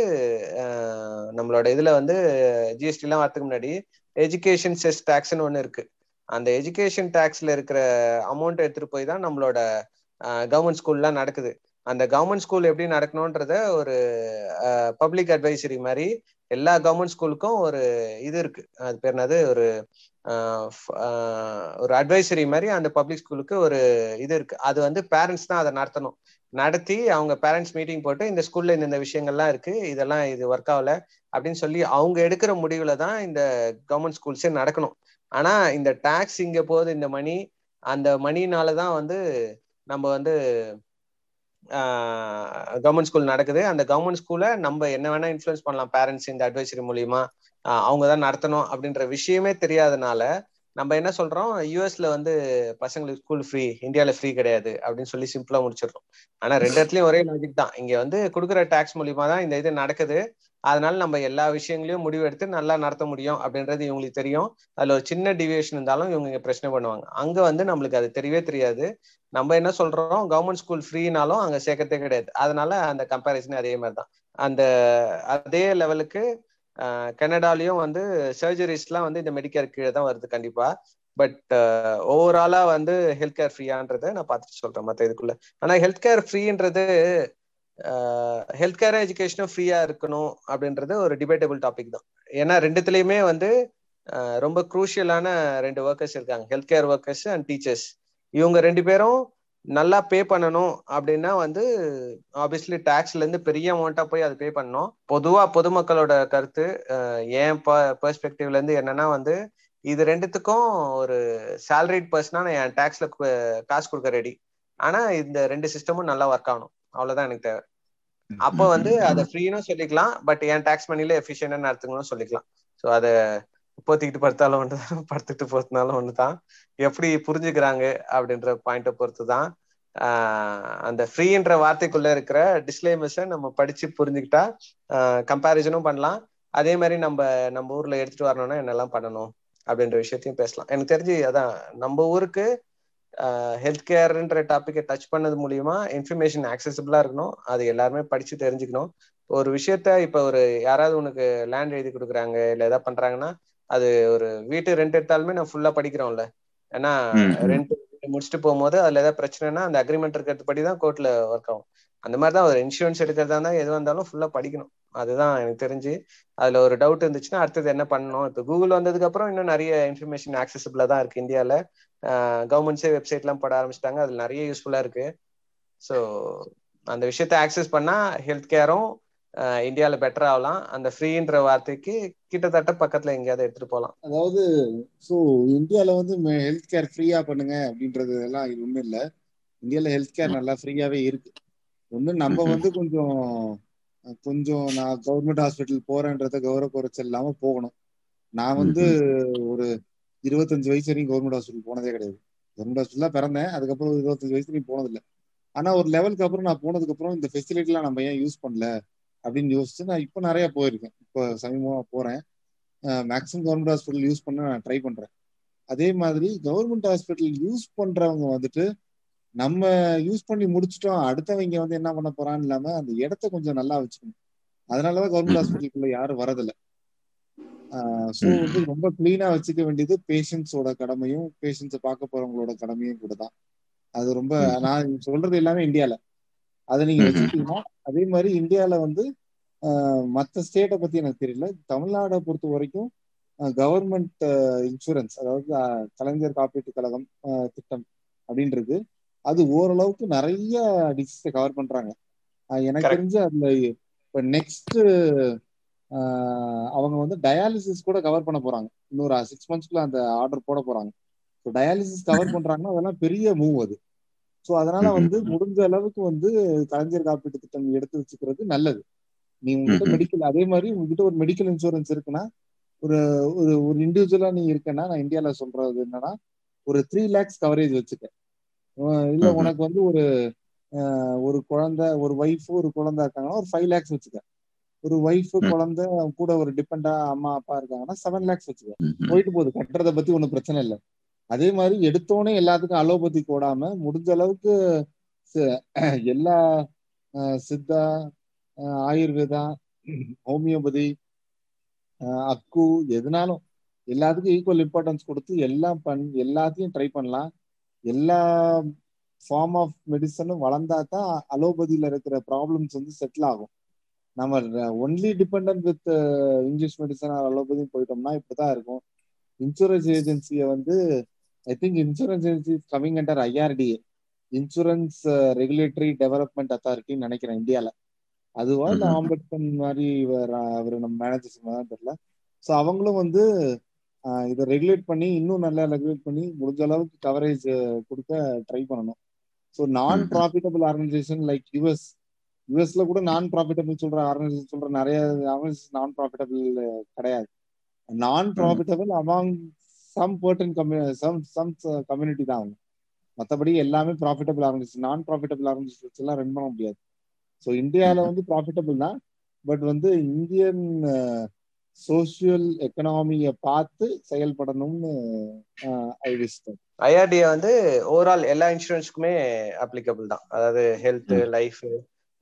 நம்மளோட இதில் வந்து ஜிஎஸ்டிலாம் வரதுக்கு முன்னாடி எஜுகேஷன் செஸ் டேக்ஸ்னு ஒன்று இருக்குது அந்த எஜுகேஷன் டேக்ஸில் இருக்கிற அமௌண்ட் எடுத்துகிட்டு போய் தான் நம்மளோட கவர்மெண்ட் ஸ்கூல்லாம் நடக்குது. அந்த கவர்மெண்ட் ஸ்கூல் எப்படி நடக்கணுன்றத ஒரு பப்ளிக் அட்வைசரி மாதிரி எல்லா கவர்மெண்ட் ஸ்கூலுக்கும் ஒரு இது இருக்கு. அது பேர் என்னது? ஒரு ஒரு அட்வைசரி மாதிரி அந்த பப்ளிக் ஸ்கூலுக்கு ஒரு இது இருக்கு. அது வந்து பேரண்ட்ஸ் தான் அதை நடத்தணும். நடத்தி அவங்க பேரண்ட்ஸ் மீட்டிங் போட்டு இந்த ஸ்கூல்ல இந்த விஷயங்கள்லாம் இருக்கு இதெல்லாம் இது ஒர்க் ஆகல அப்படின்னு சொல்லி அவங்க எடுக்கிற முடிவுல தான் இந்த கவர்மெண்ட் ஸ்கூல்ஸே நடக்கணும். ஆனா இந்த டாக்ஸ் இங்க போகுது இந்த மணி அந்த மணினால தான் வந்து நம்ம வந்து கவர்மெண்ட் ஸ்கூல் நடக்குது. அந்த கவர்மெண்ட் ஸ்கூலை நம்ம என்ன வேணா இன்ஃபுளுன்ஸ் பண்ணலாம். பேரண்ட்ஸ் இந்த அட்வைசரி மூலியமா அவங்க தான் நடத்தணும் அப்படின்ற விஷயமே தெரியாதனால நம்ம என்ன சொல்றோம்? யூஎஸ்ல வந்து பசங்களுக்கு ஸ்கூல் ஃப்ரீ இந்தியாவில ஃப்ரீ கிடையாது அப்படின்னு சொல்லி சிம்பிளா முடிச்சிடுறோம். ஆனா ரெண்டு இடத்துலயும் ஒரே லாஜிக் தான். இங்க வந்து கொடுக்குற டாக்ஸ் மூலியமா தான் இந்த இது நடக்குது. அதனால நம்ம எல்லா விஷயங்களையும் முடிவு எடுத்து நல்லா நடத்த முடியும் அப்படின்றது இவங்களுக்கு தெரியும். அதுல ஒரு சின்ன டிவியேஷன் இருந்தாலும் இவங்க இங்க பிரச்சனை பண்ணுவாங்க. அங்க வந்து நம்மளுக்கு அது தெரியவே தெரியாது. நம்ம என்ன சொல்றோம்? கவர்மெண்ட் ஸ்கூல் ஃப்ரீனாலும் அங்க சேர்க்கறதே கிடையாது. அதனால அந்த கம்பேரிசன் அதே மாதிரி தான் அந்த அதே லெவலுக்கு கனடாலையும் வந்து சர்ஜரிஸ்லாம் வந்து இந்த மெடிக்கேர் கீழே தான் வருது கண்டிப்பா. பட் ஓவராலா வந்து ஹெல்த் கேர் ஃப்ரீயான்றத நான் பார்த்துட்டு சொல்றேன் மற்ற இதுக்குள்ள. ஆனா ஹெல்த் கேர் ஃப்ரீன்றது ஹெல்த் கேர் எஜுகேஷனும் ஃப்ரீயா இருக்கணும் அப்படின்றது ஒரு டிபேட்டபிள் டாபிக் தான். ஏன்னா ரெண்டுத்துலயுமே வந்து ரொம்ப குரூஷியலான ரெண்டு ஒர்க்கர்ஸ் இருக்காங்க. Health care workers and teachers இவங்க ரெண்டு பேரும் நல்லா பே பண்ணணும் அப்படின்னா வந்து ஆப்வியஸ்லி டேக்ஸ்ல இருந்து பெரிய அமௌண்ட்டா போய் அது பே பண்ணணும். பொதுவா பொதுமக்களோட கருத்து ஏன் பெர்ஸ்பெக்டிவ்ல இருந்து என்னன்னா வந்து இது ரெண்டுத்துக்கும் ஒரு சேலரிட் பர்சனா நான் என் டேக்ஸ்ல காசு கொடுக்க ரெடி ஆனா இந்த ரெண்டு சிஸ்டமும் நல்லா ஒர்க் ஆகணும். அவ்வளவுதான் எனக்கு தேவை. அப்போ வந்து அதை ஃப்ரீனும் சொல்லிக்கலாம் பட் என் டேக்ஸ் மணில எஃபிஷியன்டா நடத்துக்கணும்னு சொல்லிக்கலாம். ஸோ அதை போத்திக்கிட்டு படுத்தாலும் ஒன்று தான் படுத்துட்டு போத்தினாலும் ஒன்று தான் எப்படி புரிஞ்சுக்கிறாங்க அப்படின்ற பாயிண்ட்டை பொறுத்து தான் அந்த ஃப்ரீன்ற வார்த்தைக்குள்ள இருக்கிற டிஸ்லேமஸை நம்ம படிச்சு புரிஞ்சுக்கிட்டா கம்பேரிசனும் பண்ணலாம். அதே மாதிரி நம்ம நம்ம ஊர்ல எடுத்துட்டு வரணும்னா என்னெல்லாம் பண்ணணும் அப்படின்ற விஷயத்தையும் பேசலாம். எனக்கு தெரிஞ்சு அதான் நம்ம ஊருக்கு ஹெல்த் கேர்ன்ற டாப்பிக்கை டச் பண்ணது மூலியமா இன்ஃபர்மேஷன் ஆக்சசிபிளா இருக்கணும். அது எல்லாருமே படிச்சு தெரிஞ்சுக்கணும். ஒரு விஷயத்த இப்ப ஒரு யாராவது உனக்கு லேண்ட் எழுதி கொடுக்குறாங்க இல்ல ஏதாவது பண்றாங்கன்னா அது ஒரு வீட்டு ரெண்ட் எடுத்தாலுமே நான் ஃபுல்லா படிக்கிறோம்ல. ஏன்னா ரெண்ட் முடிச்சுட்டு போகும்போது அதுல ஏதாவது பிரச்சனைனா அந்த அக்ரிமெண்ட் இருக்கிறது படி தான் கோர்ட்ல ஒர்க் ஆகும். அந்த மாதிரி தான் ஒரு இன்சூரன்ஸ் எடுக்கிறதா இருந்தா எது வந்தாலும் ஃபுல்லா படிக்கணும். அதுதான் எனக்கு தெரிஞ்சு. அதுல ஒரு டவுட் இருந்துச்சுன்னா அடுத்தது என்ன பண்ணணும்? இப்போ கூகுள் வந்ததுக்கு அப்புறம் இன்னும் நிறைய இன்ஃபர்மேஷன் ஆக்சசிபிளா தான் இருக்கு இந்தியால. கவர்மெண்ட்ஸே வெப்சைட் எல்லாம் போட ஆரம்பிச்சிட்டாங்க. அதுல நிறைய யூஸ்ஃபுல்லா இருக்கு. ஸோ அந்த விஷயத்த ஆக்சஸ் பண்ணா ஹெல்த் கேரும் இந்தியால பெட்டர் ஆகலாம். அந்த ஃப்ரீன்ற வார்த்தைக்கு கிட்டத்தட்ட பக்கத்துல எங்கேயாவது எடுத்துட்டு போகலாம். அதாவது ஸோ இந்தியால வந்து ஹெல்த் கேர் ஃப்ரீயா பண்ணுங்க அப்படின்றது எல்லாம் இது ஒன்றும் இல்லை. இந்தியால ஹெல்த் கேர் நல்லா ஃப்ரீயாவே இருக்கு. ஒன்று நம்ம வந்து கொஞ்சம் கொஞ்சம் நான் கவர்மெண்ட் ஹாஸ்பிட்டல் போறேன்றத கௌரவ குறைச்சல் இல்லாம போகணும். நான் வந்து ஒரு இருபத்தஞ்சு வயசு வரைக்கும் கவர்மெண்ட் ஹாஸ்பிட்டல் போனதே கிடையாது. கவர்மெண்ட் ஹாஸ்பிட்டல் பிறந்தேன். அதுக்கப்புறம் இருபத்தஞ்சு வயசு வரைக்கும் போனதில்லை. ஆனா ஒரு லெவலுக்கு அப்புறம் நான் போனதுக்கு அப்புறம் இந்த ஃபெசிலிட்டிலாம் நம்ம ஏன் யூஸ் பண்ணல? அப்படின்னு யோசிச்சு நான் இப்போ நிறைய போயிருக்கேன். இப்போ சமீபமாக போறேன். மேக்ஸிமம் கவர்மெண்ட் ஹாஸ்பிட்டல் யூஸ் பண்ண நான் ட்ரை பண்றேன். அதே மாதிரி கவர்மெண்ட் ஹாஸ்பிட்டல் யூஸ் பண்றவங்க வந்துட்டு நம்ம யூஸ் பண்ணி முடிச்சிட்டோம். அடுத்தவங்க வந்து என்ன பண்ண போறான்னு இல்லாம அந்த இடத்த கொஞ்சம் நல்லா வச்சுக்கணும். அதனாலதான் கவர்மெண்ட் ஹாஸ்பிட்டலுக்குள்ள யாரும் வரதில்லை. ஸோ வந்து ரொம்ப கிளீனா வச்சுக்க வேண்டியது பேஷண்ட்ஸோட கடமையும் பேஷண்ட்ஸை பார்க்க போறவங்களோட கடமையும் கூட தான் அது ரொம்ப நான் சொல்றது எல்லாமே இந்தியால. அதை நீங்க வச்சுக்கிட்டீங்கன்னா அதே மாதிரி இந்தியால வந்து மற்ற ஸ்டேட்டை பத்தி எனக்கு தெரியல. தமிழ்நாடை பொறுத்த வரைக்கும் கவர்மெண்ட் இன்சூரன்ஸ் அதாவது கலைஞர் காப்பீட்டு கழகம் திட்டம் அப்படின்றது அது ஓரளவுக்கு நிறைய டிசீஸை கவர் பண்றாங்க. எனக்கு தெரிஞ்சு அதுல இப்ப நெக்ஸ்ட் அவங்க வந்து டயாலிசிஸ் கூட கவர் பண்ண போறாங்க. இன்னொரு சிக்ஸ் மந்த்ஸ்க்குள்ள அந்த ஆர்டர் போட போறாங்க. ஸோ டயாலிசிஸ் கவர் பண்றாங்கன்னா அதெல்லாம் பெரிய மூவ் அது. ஸோ அதனால வந்து முடிஞ்ச அளவுக்கு வந்து கலைஞர் காப்பீட்டு திட்டம் எடுத்து வச்சுக்கிறது நல்லது. நீ உங்ககிட்ட மெடிக்கல் அதே மாதிரி உங்ககிட்ட ஒரு மெடிக்கல் இன்சூரன்ஸ் இருக்குன்னா ஒரு ஒரு ஒரு இண்டிவிஜுவலா நீ இருக்கன்னா நான் இந்தியால சொல்றது என்னன்னா ஒரு த்ரீ லேக்ஸ் கவரேஜ் வச்சுக்க. இல்ல உனக்கு வந்து ஒரு ஒரு குழந்தை ஒரு ஒய்ஃப் ஒரு குழந்தை இருக்காங்கன்னா ஒரு ஃபைவ் லேக்ஸ் வச்சுக்க. ஒரு ஒய்ஃப் குழந்தை கூட ஒரு டிபெண்டா அம்மா அப்பா இருக்காங்கன்னா செவன் லேக்ஸ் வச்சுக்க. போயிட்டு போகுது. கட்டுறதை பத்தி ஒன்றும் பிரச்சனை இல்லை. அதே மாதிரி எடுத்தோடனே எல்லாத்துக்கும் அலோபதி போடாம முடிஞ்ச அளவுக்கு எல்லா சித்தா ஆயுர்வேதா ஹோமியோபதி அக்கு எதுனாலும் எல்லாத்துக்கும் ஈக்குவல் இம்பார்ட்டன்ஸ் கொடுத்து எல்லாம் பண் எல்லாத்தையும் ட்ரை பண்ணலாம். எல்லா ஃபார்ம் ஆஃப் மெடிசனும் வளர்ந்தா தான் அலோபதியில் இருக்கிற ப்ராப்ளம்ஸ் வந்து செட்டில் ஆகும். நம்ம only depend with English medicine allopathy போயிட்டோம்னா இப்படிதான் இருக்கும். இன்சூரன்ஸ் ஏஜென்சியை வந்து I think insurance agency coming under IRDA insurance regulatory development அத்தாரிட்டின்னு நினைக்கிறேன் இந்தியால. அதுவா இல்ல ஆம்பட்சன் மாதிரி அவர் நம்ம மேனேஜர்ஸ் தான் தெரியல. ஸோ அவங்களும் வந்து இதை ரெகுலேட் பண்ணி இன்னும் நல்லா ரெகுலேட் பண்ணி முடிஞ்ச அளவுக்கு கவரேஜ் கொடுக்க ட்ரை பண்ணணும். ஸோ நான் ப்ராஃபிட்டபிள் ஆர்கனைசேஷன் லைக் யூஎஸ் யூஎஸ்ல கூட நான் ப்ராஃபிட்டபிள் சொல்ற ஆர்கனைசேஷன் சொல்ற நிறைய ஆர்கனைசேஷன் நான் ப்ராஃபிட்டபிள் கிடையாது. Non profitable among some burden community some some community தான் அவங்க. மற்றபடி எல்லாமே profitable organisation non profitable organisations எல்லாம் ரன் பண்ண முடியாது. ஸோ இந்தியாவில் வந்து ப்ராஃபிட்டபிள் தான். பட் வந்து இந்தியன் சோசியல் எக்கனாமியை பார்த்து செயல்படணும்னு ஐ விஷ் ஐஆர்டிஏ வந்து ஓவரால் எல்லா இன்சூரன்ஸ்க்குமே அப்ளிகபிள் தான். அதாவது ஹெல்த் லைஃப்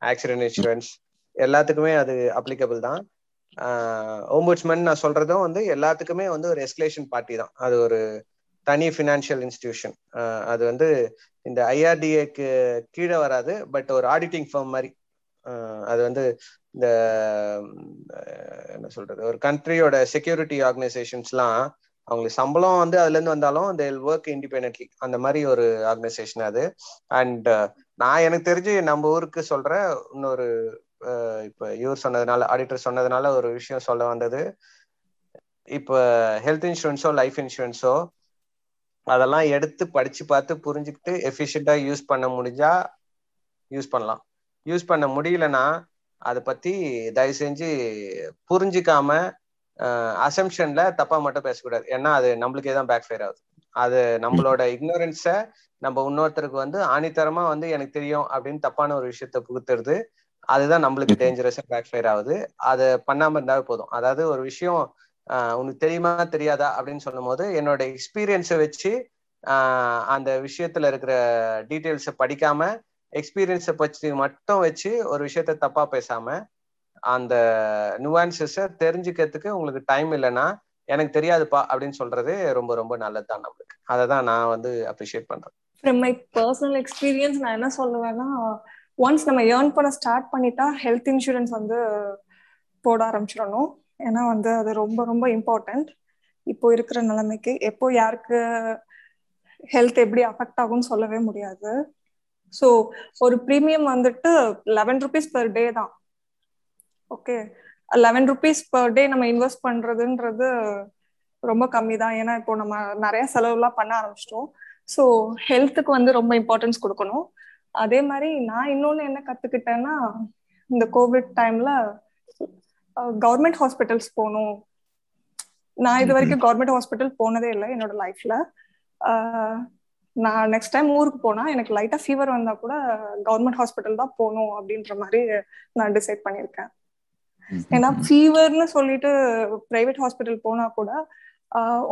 ஆக்சிடென்ட் இன்சூரன்ஸ் எல்லாத்துக்குமே அது அப்ளிகபிள் தான். ஓம்புட்ஸ்மன் நான் சொல்றதும் வந்து எல்லாத்துக்குமே வந்து ஒரு எஸ்கலேஷன் பார்ட்டி தான். அது ஒரு தனி ஃபினான்ஷியல் இன்ஸ்டிடியூஷன் அது வந்து இந்த ஐஆர்டிஏக்கு கீழே வராது பட் ஒரு ஆடிட்டிங் ஃபார்ம் மாதிரி. அது வந்து இந்த என்ன சொல்றது ஒரு கண்ட்ரியோட செக்யூரிட்டி ஆர்கனைசேஷன்ஸ்லாம் அவங்களுக்கு சம்பளம் வந்து அதுல இருந்து வந்தாலும் அந்த ஒர்க் இண்டிபெண்ட்லி அந்த மாதிரி ஒரு ஆர்கனைசேஷன் அது. அண்ட் நான் எனக்கு தெரிஞ்சு நம்ம ஊருக்கு சொல்ற இன்னொரு இப்ப இவர் சொன்னதுனால ஆடிட்டர் சொன்னதுனால ஒரு விஷயம் சொல்ல வந்தது. இப்ப ஹெல்த் இன்சூரன்ஸோ லைஃப் இன்சூரன்ஸோ அதெல்லாம் எடுத்து படிச்சு பார்த்து புரிஞ்சுக்கிட்டு எஃபிஷியண்டா யூஸ் பண்ண முடிஞ்சா யூஸ் பண்ணலாம். யூஸ் பண்ண முடியலன்னா அதை பத்தி தயவு செஞ்சு புரிஞ்சுக்காம அசம்ஷன்ல தப்பா மட்டும் பேசக்கூடாது. ஏன்னா அது நம்மளுக்கே தான் பேக் ஃபயர் ஆகுது. அது நம்மளோட இக்னோரன்ஸை நம்ம இன்னொருத்தருக்கு வந்து ஆணித்தரமா வந்து எனக்கு தெரியும் அப்படின்னு தப்பான ஒரு விஷயத்த புகுத்துறது அதுதான் நம்மளுக்கு டேஞ்சரஸா பேக் ஃபயர் ஆகுது. அதை பண்ணாம இருந்தாவே போதும். அதாவது ஒரு விஷயம் உனக்கு தெரியுமா தெரியாதா அப்படின்னு சொல்லும் போது என்னோட எக்ஸ்பீரியன்ஸை வச்சு அந்த விஷயத்துல இருக்கிற டீட்டெயில்ஸை படிக்காம எக்ஸ்பீரியன்ஸை பற்றி மட்டும் வச்சு ஒரு விஷயத்த தப்பா பேசாம அந்த நுவான்சஸ தெரிஞ்சுக்கிறதுக்கு உங்களுக்கு டைம் இல்லைன்னா எனக்கு தெரியாதுப்பா அப்படின்னு சொல்றது ரொம்ப ரொம்ப நல்லதுதான் நம்மளுக்கு. அதை தான் நான் வந்து அப்ரிஷியேட் பண்றேன். ஃப்ரம் மை பர்சனல் எக்ஸ்பீரியன்ஸ் நான் என்ன சொல்லுவேன்னா ஒன்ஸ் நம்ம ஏர்ன் பண்ண ஸ்டார்ட் பண்ணிட்டா ஹெல்த் இன்சூரன்ஸ் வந்து போட ஆரம்பிச்சிடணும். ஏன்னா வந்து அது ரொம்ப ரொம்ப இம்பார்ட்டன்ட் இப்போ இருக்கிற நிலைமைக்கு எப்போ யாருக்கு ஹெல்த் எப்படி அஃபெக்ட் ஆகும்னு சொல்லவே முடியாது. ஸோ ஒரு ப்ரீமியம் வந்துட்டு லெவன் ருபீஸ் பர் டே தான். Okay eleven rupees per day நம்ம இன்வெஸ்ட் பண்றதுன்றது ரொம்ப கம்மி தான். ஏன்னா இப்போ நம்ம நிறைய செலவுலாம் பண்ண ஆரம்பிச்சிட்டோம். ஸோ ஹெல்த்துக்கு வந்து ரொம்ப இம்பார்ட்டன்ஸ் கொடுக்கணும். அதே மாதிரி நான் இன்னொன்று என்ன கத்துக்கிட்டேன்னா இந்த கோவிட் டைம்ல கவர்மெண்ட் ஹாஸ்பிட்டல்ஸ் போகணும். நான் இது வரைக்கும் கவர்மெண்ட் ஹாஸ்பிட்டல் போனதே இல்லை என்னோட லைஃப்ல நான் நெக்ஸ்ட் டைம் ஊருக்கு போனா எனக்கு லைட்டா ஃபீவர் வந்தா கூட கவர்மெண்ட் ஹாஸ்பிட்டல் தான் போகணும் அப்படின்ற மாதிரி நான் டிசைட் பண்ணியிருக்கேன். ஏன்னா ஃபீவர்னு சொல்லிட்டு பிரைவேட் ஹாஸ்பிட்டல் போனா கூட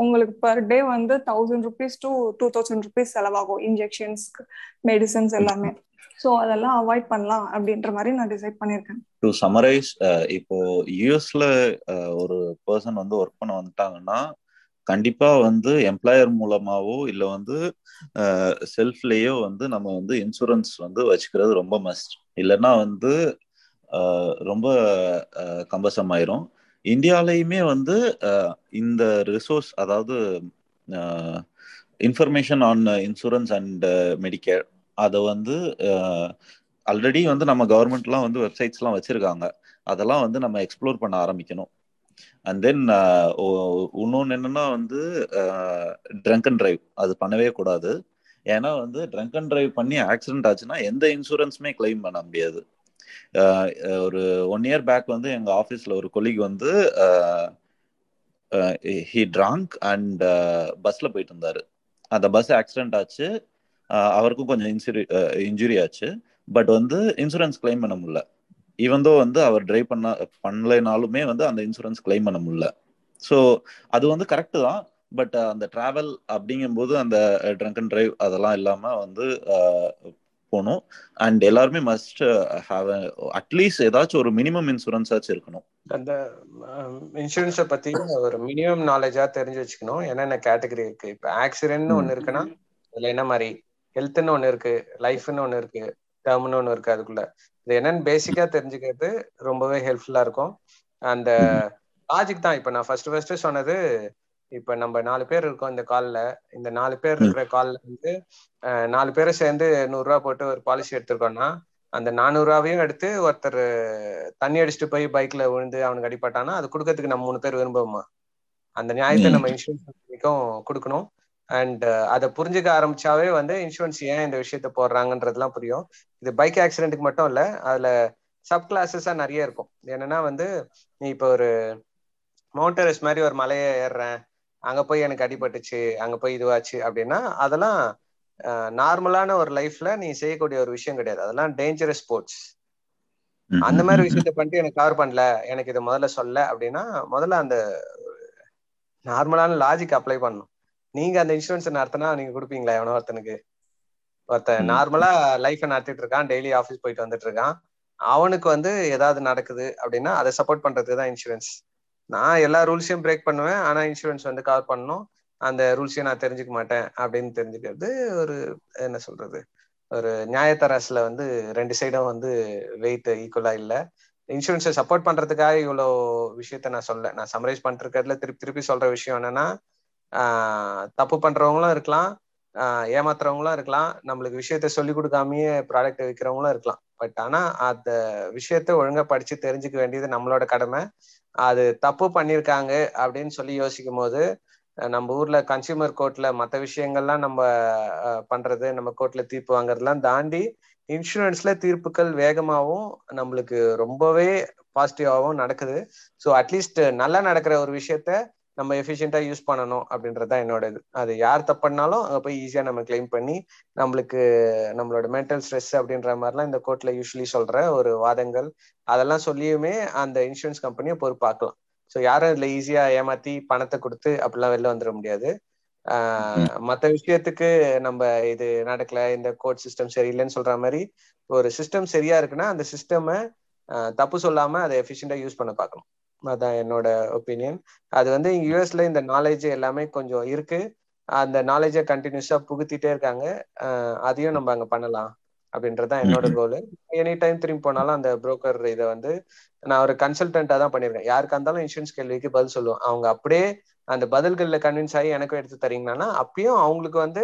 உங்களுக்கு பர் டே வந்து thousand rupees to two thousand rupees செலவாகும் இன்ஜெக்ஷன்ஸ் மெடிசன்ஸ் எல்லாமே. ஸோ அதெல்லாம் அவாய்ட் பண்ணலாம் அப்படின்ற மாதிரி நான் டிசைட் பண்ணியிருக்கேன். டு சமரைஸ் இப்போ யூஎஸ்ல ஒரு பர்சன் வந்து ஒர்க் பண்ண வந்துட்டாங்கன்னா கண்டிப்பா வந்து எம்ப்ளாயர் மூலமாவோ இல்ல வந்து செல்ஃப்லயோ வந்து நம்ம வந்து இன்சூரன்ஸ் வந்து வச்சுக்கிறது ரொம்ப மஸ்ட் இல்லைன்னா வந்து ரொம்ப கம்பசம் ஆயிரும் இந்தியாலையுமே வந்து இந்த ரிசோர்ஸ் அதாவது information on insurance and Medicare அதை வந்து ஆல்ரெடி வந்து நம்ம கவர்மெண்ட்லாம் வந்து வெப்சைட்ஸ்லாம் வச்சுருக்காங்க. அதெல்லாம் வந்து நம்ம எக்ஸ்ப்ளோர் பண்ண ஆரம்பிக்கணும். அண்ட் தென் இன்னொன்று என்னன்னா வந்து ட்ரங்க் அண்ட் ட்ரைவ் அது பண்ணவே கூடாது. ஏன்னா வந்து ட்ரங்க் அண்ட் ட்ரைவ் பண்ணி ஆக்சிடென்ட் ஆச்சுன்னா எந்த இன்சூரன்ஸுமே கிளைம் பண்ண முடியாது. ஒரு ஒன் இயர் பேக் வந்து எங்க ஆஃபீஸில் ஒரு கொலிக் வந்து ஹி ட்ராங்க் அண்ட் பஸ்ல போயிட்டு இருந்தாரு. அந்த பஸ் ஆக்சிடென்ட் ஆச்சு. அவருக்கும் கொஞ்சம் இன்சுரி இன்ஜுரி ஆச்சு. பட் வந்து இன்சூரன்ஸ் கிளைம் பண்ண முடியல. ஈவந்தோ வந்து அவர் டிரைவ் பண்ண பண்ணலைனாலுமே வந்து அந்த இன்சூரன்ஸ் கிளைம் பண்ண முடியல. ஸோ அது வந்து கரெக்டு தான். பட் அந்த டிராவல் அப்படிங்கும்போது அந்த ட்ரங்க் அண்ட் டிரைவ் அதெல்லாம் இல்லாமல் வந்து போகணும். அண்ட் எல்லாருமே மஸ்ட் ஹாவ் அட்லீஸ்ட் ஏதாச்சும் ஒரு மினிமம் இன்சூரன்ஸ் ஆச்சு இருக்கணும். அந்த இன்சூரன்ஸை பத்தி ஒரு மினிமம் நாலேஜா தெரிஞ்சு வச்சுக்கணும். என்னென்ன கேட்டகரி இருக்கு? இப்ப ஆக்சிடென்ட்னு ஒண்ணு இருக்குன்னா இதுல என்ன மாதிரி? ஹெல்த்னு ஒண்ணு இருக்கு லைஃப்னு ஒண்ணு இருக்கு டேர்ம்னு ஒண்ணு இருக்கு அதுக்குள்ள. இது என்னன்னு பேசிக்கா தெரிஞ்சுக்கிறது ரொம்பவே ஹெல்ப்ஃபுல்லா இருக்கும். அந்த லாஜிக் தான். இப்ப நான் ஃபர்ஸ்ட் ஃபர்ஸ்ட் சொன்னது இப்ப நம்ம நாலு பேர் இருக்கோம் இந்த கால்ல இந்த நாலு பேர் இருக்கிற கால்ல வந்து நாலு பேரை சேர்ந்து நூறு ரூபா போட்டு ஒரு பாலிசி எடுத்திருக்கோம்னா அந்த நானூறு ரூபாவையும் எடுத்து ஒருத்தர் தண்ணி அடிச்சுட்டு போய் பைக்ல விழுந்து அவனுக்கு அடிப்பட்டானா அது கொடுக்கறதுக்கு நம்ம மூணு பேர் விரும்புவோமா? அந்த நியாயத்தை நம்ம இன்சூரன்ஸ் கம்பெனிக்கும் கொடுக்கணும். அண்ட் அதை புரிஞ்சுக்க ஆரம்பிச்சாவே வந்து இன்சூரன்ஸ் ஏன் இந்த விஷயத்த போடுறாங்கன்றதுலாம் புரியும். இது பைக் ஆக்சிடென்ட்டுக்கு மட்டும் இல்ல அதுல சப் கிளாஸஸா நிறைய இருக்கும். என்னன்னா வந்து நீ இப்போ ஒரு மவுண்டரஸ் மாதிரி ஒரு மலையை ஏறுறேன். அங்க போய் எனக்கு அடிபட்டுச்சு அங்க போய் இதுவாச்சு அப்படின்னா அதெல்லாம் நார்மலான ஒரு லைஃப்ல நீ செய்யக்கூடிய ஒரு விஷயம் கிடையாது. அதெல்லாம் டேஞ்சரஸ் ஸ்போர்ட்ஸ் அந்த மாதிரி விஷயத்த பண்ணிட்டு எனக்கு கவர் பண்ணல எனக்கு இதை முதல்ல சொல்ல அப்படின்னா முதல்ல அந்த நார்மலான லாஜிக் அப்ளை பண்ணணும். நீங்க அந்த இன்சூரன்ஸ் நடத்தினா நீங்க கொடுப்பீங்களா எவனோ ஒருத்தனுக்கு? ஒருத்தன் நார்மலா லைஃப நடத்திட்டு இருக்கான் டெய்லி ஆஃபீஸ் போயிட்டு வந்துட்டு இருக்கான். அவனுக்கு வந்து ஏதாவது நடக்குது அப்படின்னா அதை சப்போர்ட் பண்றதுக்கு தான் இன்சூரன்ஸ் நான் எல்லா ரூல்ஸையும் பிரேக் பண்ணுவேன். ஆனா இன்சூரன்ஸ் வந்து கவர் பண்ணணும். அந்த ரூல்ஸையும் நான் தெரிஞ்சுக்க மாட்டேன் அப்படின்னு தெரிஞ்சுக்கிறது ஒரு என்ன சொல்றது ஒரு நியாயத்தராசுல வந்து ரெண்டு சைடும் வந்து வெயிட் ஈக்குவலா இல்ல. இன்சூரன்ஸை சப்போர்ட் பண்றதுக்காக இவ்வளோ விஷயத்த நான் சொல்ல நான் சமரைஸ் பண்ணிட்டு திருப்பி திருப்பி சொல்ற விஷயம் என்னன்னா தப்பு பண்றவங்களும் இருக்கலாம் ஏமாத்துறவங்களும் இருக்கலாம். நம்மளுக்கு விஷயத்த சொல்லி கொடுக்காமயே ப்ராடக்ட் விற்கிறவங்களும் இருக்கலாம். பட் ஆனா அந்த விஷயத்த ஒழுங்கா படிச்சு தெரிஞ்சுக்க வேண்டியது நம்மளோட கடமை. அது தப்பு பண்ணியிருக்காங்க அப்படின்னு சொல்லி யோசிக்கும் போது நம்ம ஊர்ல கன்சியூமர் கோர்ட்ல மற்ற விஷயங்கள்லாம் நம்ம பண்றது நம்ம கோர்ட்ல தீர்ப்பு வாங்குறதுலாம் தாண்டி இன்சூரன்ஸ்ல தீர்ப்புகள் வேகமாகவும் நம்மளுக்கு ரொம்பவே பாசிட்டிவாகவும் நடக்குது. ஸோ அட்லீஸ்ட் நல்லா நடக்கிற ஒரு விஷயத்த நம்ம எஃபிஷியண்டா யூஸ் பண்ணணும் அப்படின்றது தான் என்னோட இது அது யார் தப்புனாலும் அங்கே போய் ஈஸியா நம்ம கிளைம் பண்ணி நம்மளுக்கு நம்மளோட மென்டல் ஸ்ட்ரெஸ் அப்படின்ற மாதிரிலாம் இந்த கோர்ட்ல யூஸ்வலி சொல்ற ஒரு வாதங்கள் அதெல்லாம் சொல்லியுமே அந்த இன்சூரன்ஸ் கம்பெனியை பொறுப்பாக்கலாம். ஸோ யாரும் இதுல ஈஸியா ஏமாத்தி பணத்தை கொடுத்து அப்படிலாம் வெளில வந்துட முடியாது. மற்ற விஷயத்துக்கு நம்ம இது நடக்கல இந்த கோர்ட் சிஸ்டம் சரியில்லைன்னு சொல்ற மாதிரி ஒரு சிஸ்டம் சரியா இருக்குன்னா அந்த சிஸ்டமை தப்பு சொல்லாம அதை எஃபிஷியண்டா யூஸ் பண்ண பார்க்கணும் அதான் என்னோட ஒப்பீனியன் அது வந்து யூஎஸ்ல இந்த நாலேஜ் எல்லாமே கொஞ்சம் இருக்கு. அந்த நாலேஜை கண்டினியூஸா புகுத்திட்டே இருக்காங்க. அதையும் நம்ம அங்க பண்ணலாம் அப்படின்றதுதான் என்னோட கோல் எனி டைம் திரும்பி போனாலும் அந்த புரோக்கர் இதை வந்து நான் ஒரு கன்சல்டன்டா தான் பண்ணிருக்கேன். யாருக்கா இருந்தாலும் இன்சூரன்ஸ் கேள்விக்கு பதில் சொல்லுவோம் அவங்க அப்படியே அந்த பதில்கள்ல கன்வின்ஸ் ஆகி எனக்கும் எடுத்து தரீங்கன்னா அப்பயும் அவங்களுக்கு வந்து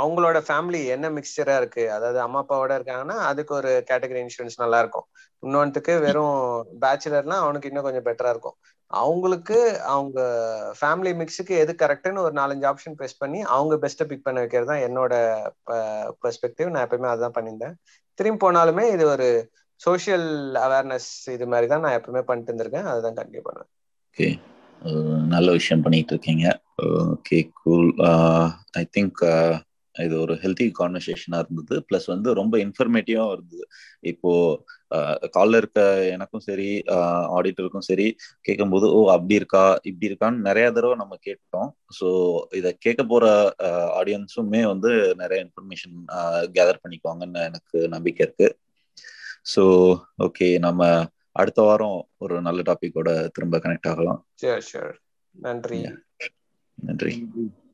அவங்களோட ஃபேமிலி என்ன மிக்சரா இருக்கு? அதாவது அம்மா அப்பாவோட இருக்காங்கன்னா அதுக்கு ஒரு கேட்டகரி இன்சூரன்ஸ் நல்லா இருக்கும். இன்னொன்றுக்கு வெறும் பேச்சுலர்னா அவனுக்கு இன்னும் கொஞ்சம் பெட்டரா இருக்கும். அவங்களுக்கு அவங்க ஃபேமிலி மிக்ஸுக்கு எது கரெக்டுன்னு ஒரு நாலஞ்சு ஆப்ஷன் ப்ரெஸ் பண்ணி அவங்க பெஸ்ட்டை பிக் பண்ண வைக்கிறது தான் என்னோட பெர்ஸ்பெக்டிவ் நான் எப்பயுமே அதுதான் பண்ணியிருந்தேன். திரும்பி போனாலுமே இது ஒரு சோஷியல் அவேர்னஸ் இது மாதிரி தான் நான் எப்பவுமே பண்ணிட்டு இருந்திருக்கேன். அதுதான் கண்டினியூ பண்ணுவேன். ஓகே நல்ல விஷயம் பண்ணிட்டு இருக்கீங்க. ஓகே கூல் ஐ திங்க் இது ஒரு ஹெல்த்தி கான்வர்சேஷனா இருந்தது. பிளஸ் வந்து ரொம்ப இன்ஃபர்மேட்டிவா இருந்தது. இப்போ கால்ல இருக்க எனக்கும் சரி ஆடிட்டருக்கும் சரி கேட்கும்போது ஓ அப்படி இருக்கா? இப்படி இருக்கான்னு நிறைய தடவை நம்ம கேட்டோம். ஸோ இதை கேட்க போற ஆடியன்ஸுமே வந்து நிறைய இன்ஃபர்மேஷன் கேதர் பண்ணிக்குவாங்கன்னு எனக்கு நம்பிக்கை இருக்கு. ஸோ ஓகே நம்ம அடுத்த வாரம் ஒரு நல்ல டாபிக்கோட திரும்ப கனெக்ட் ஆகலாம். ஷூர் ஷூர் நன்றி. நன்றி.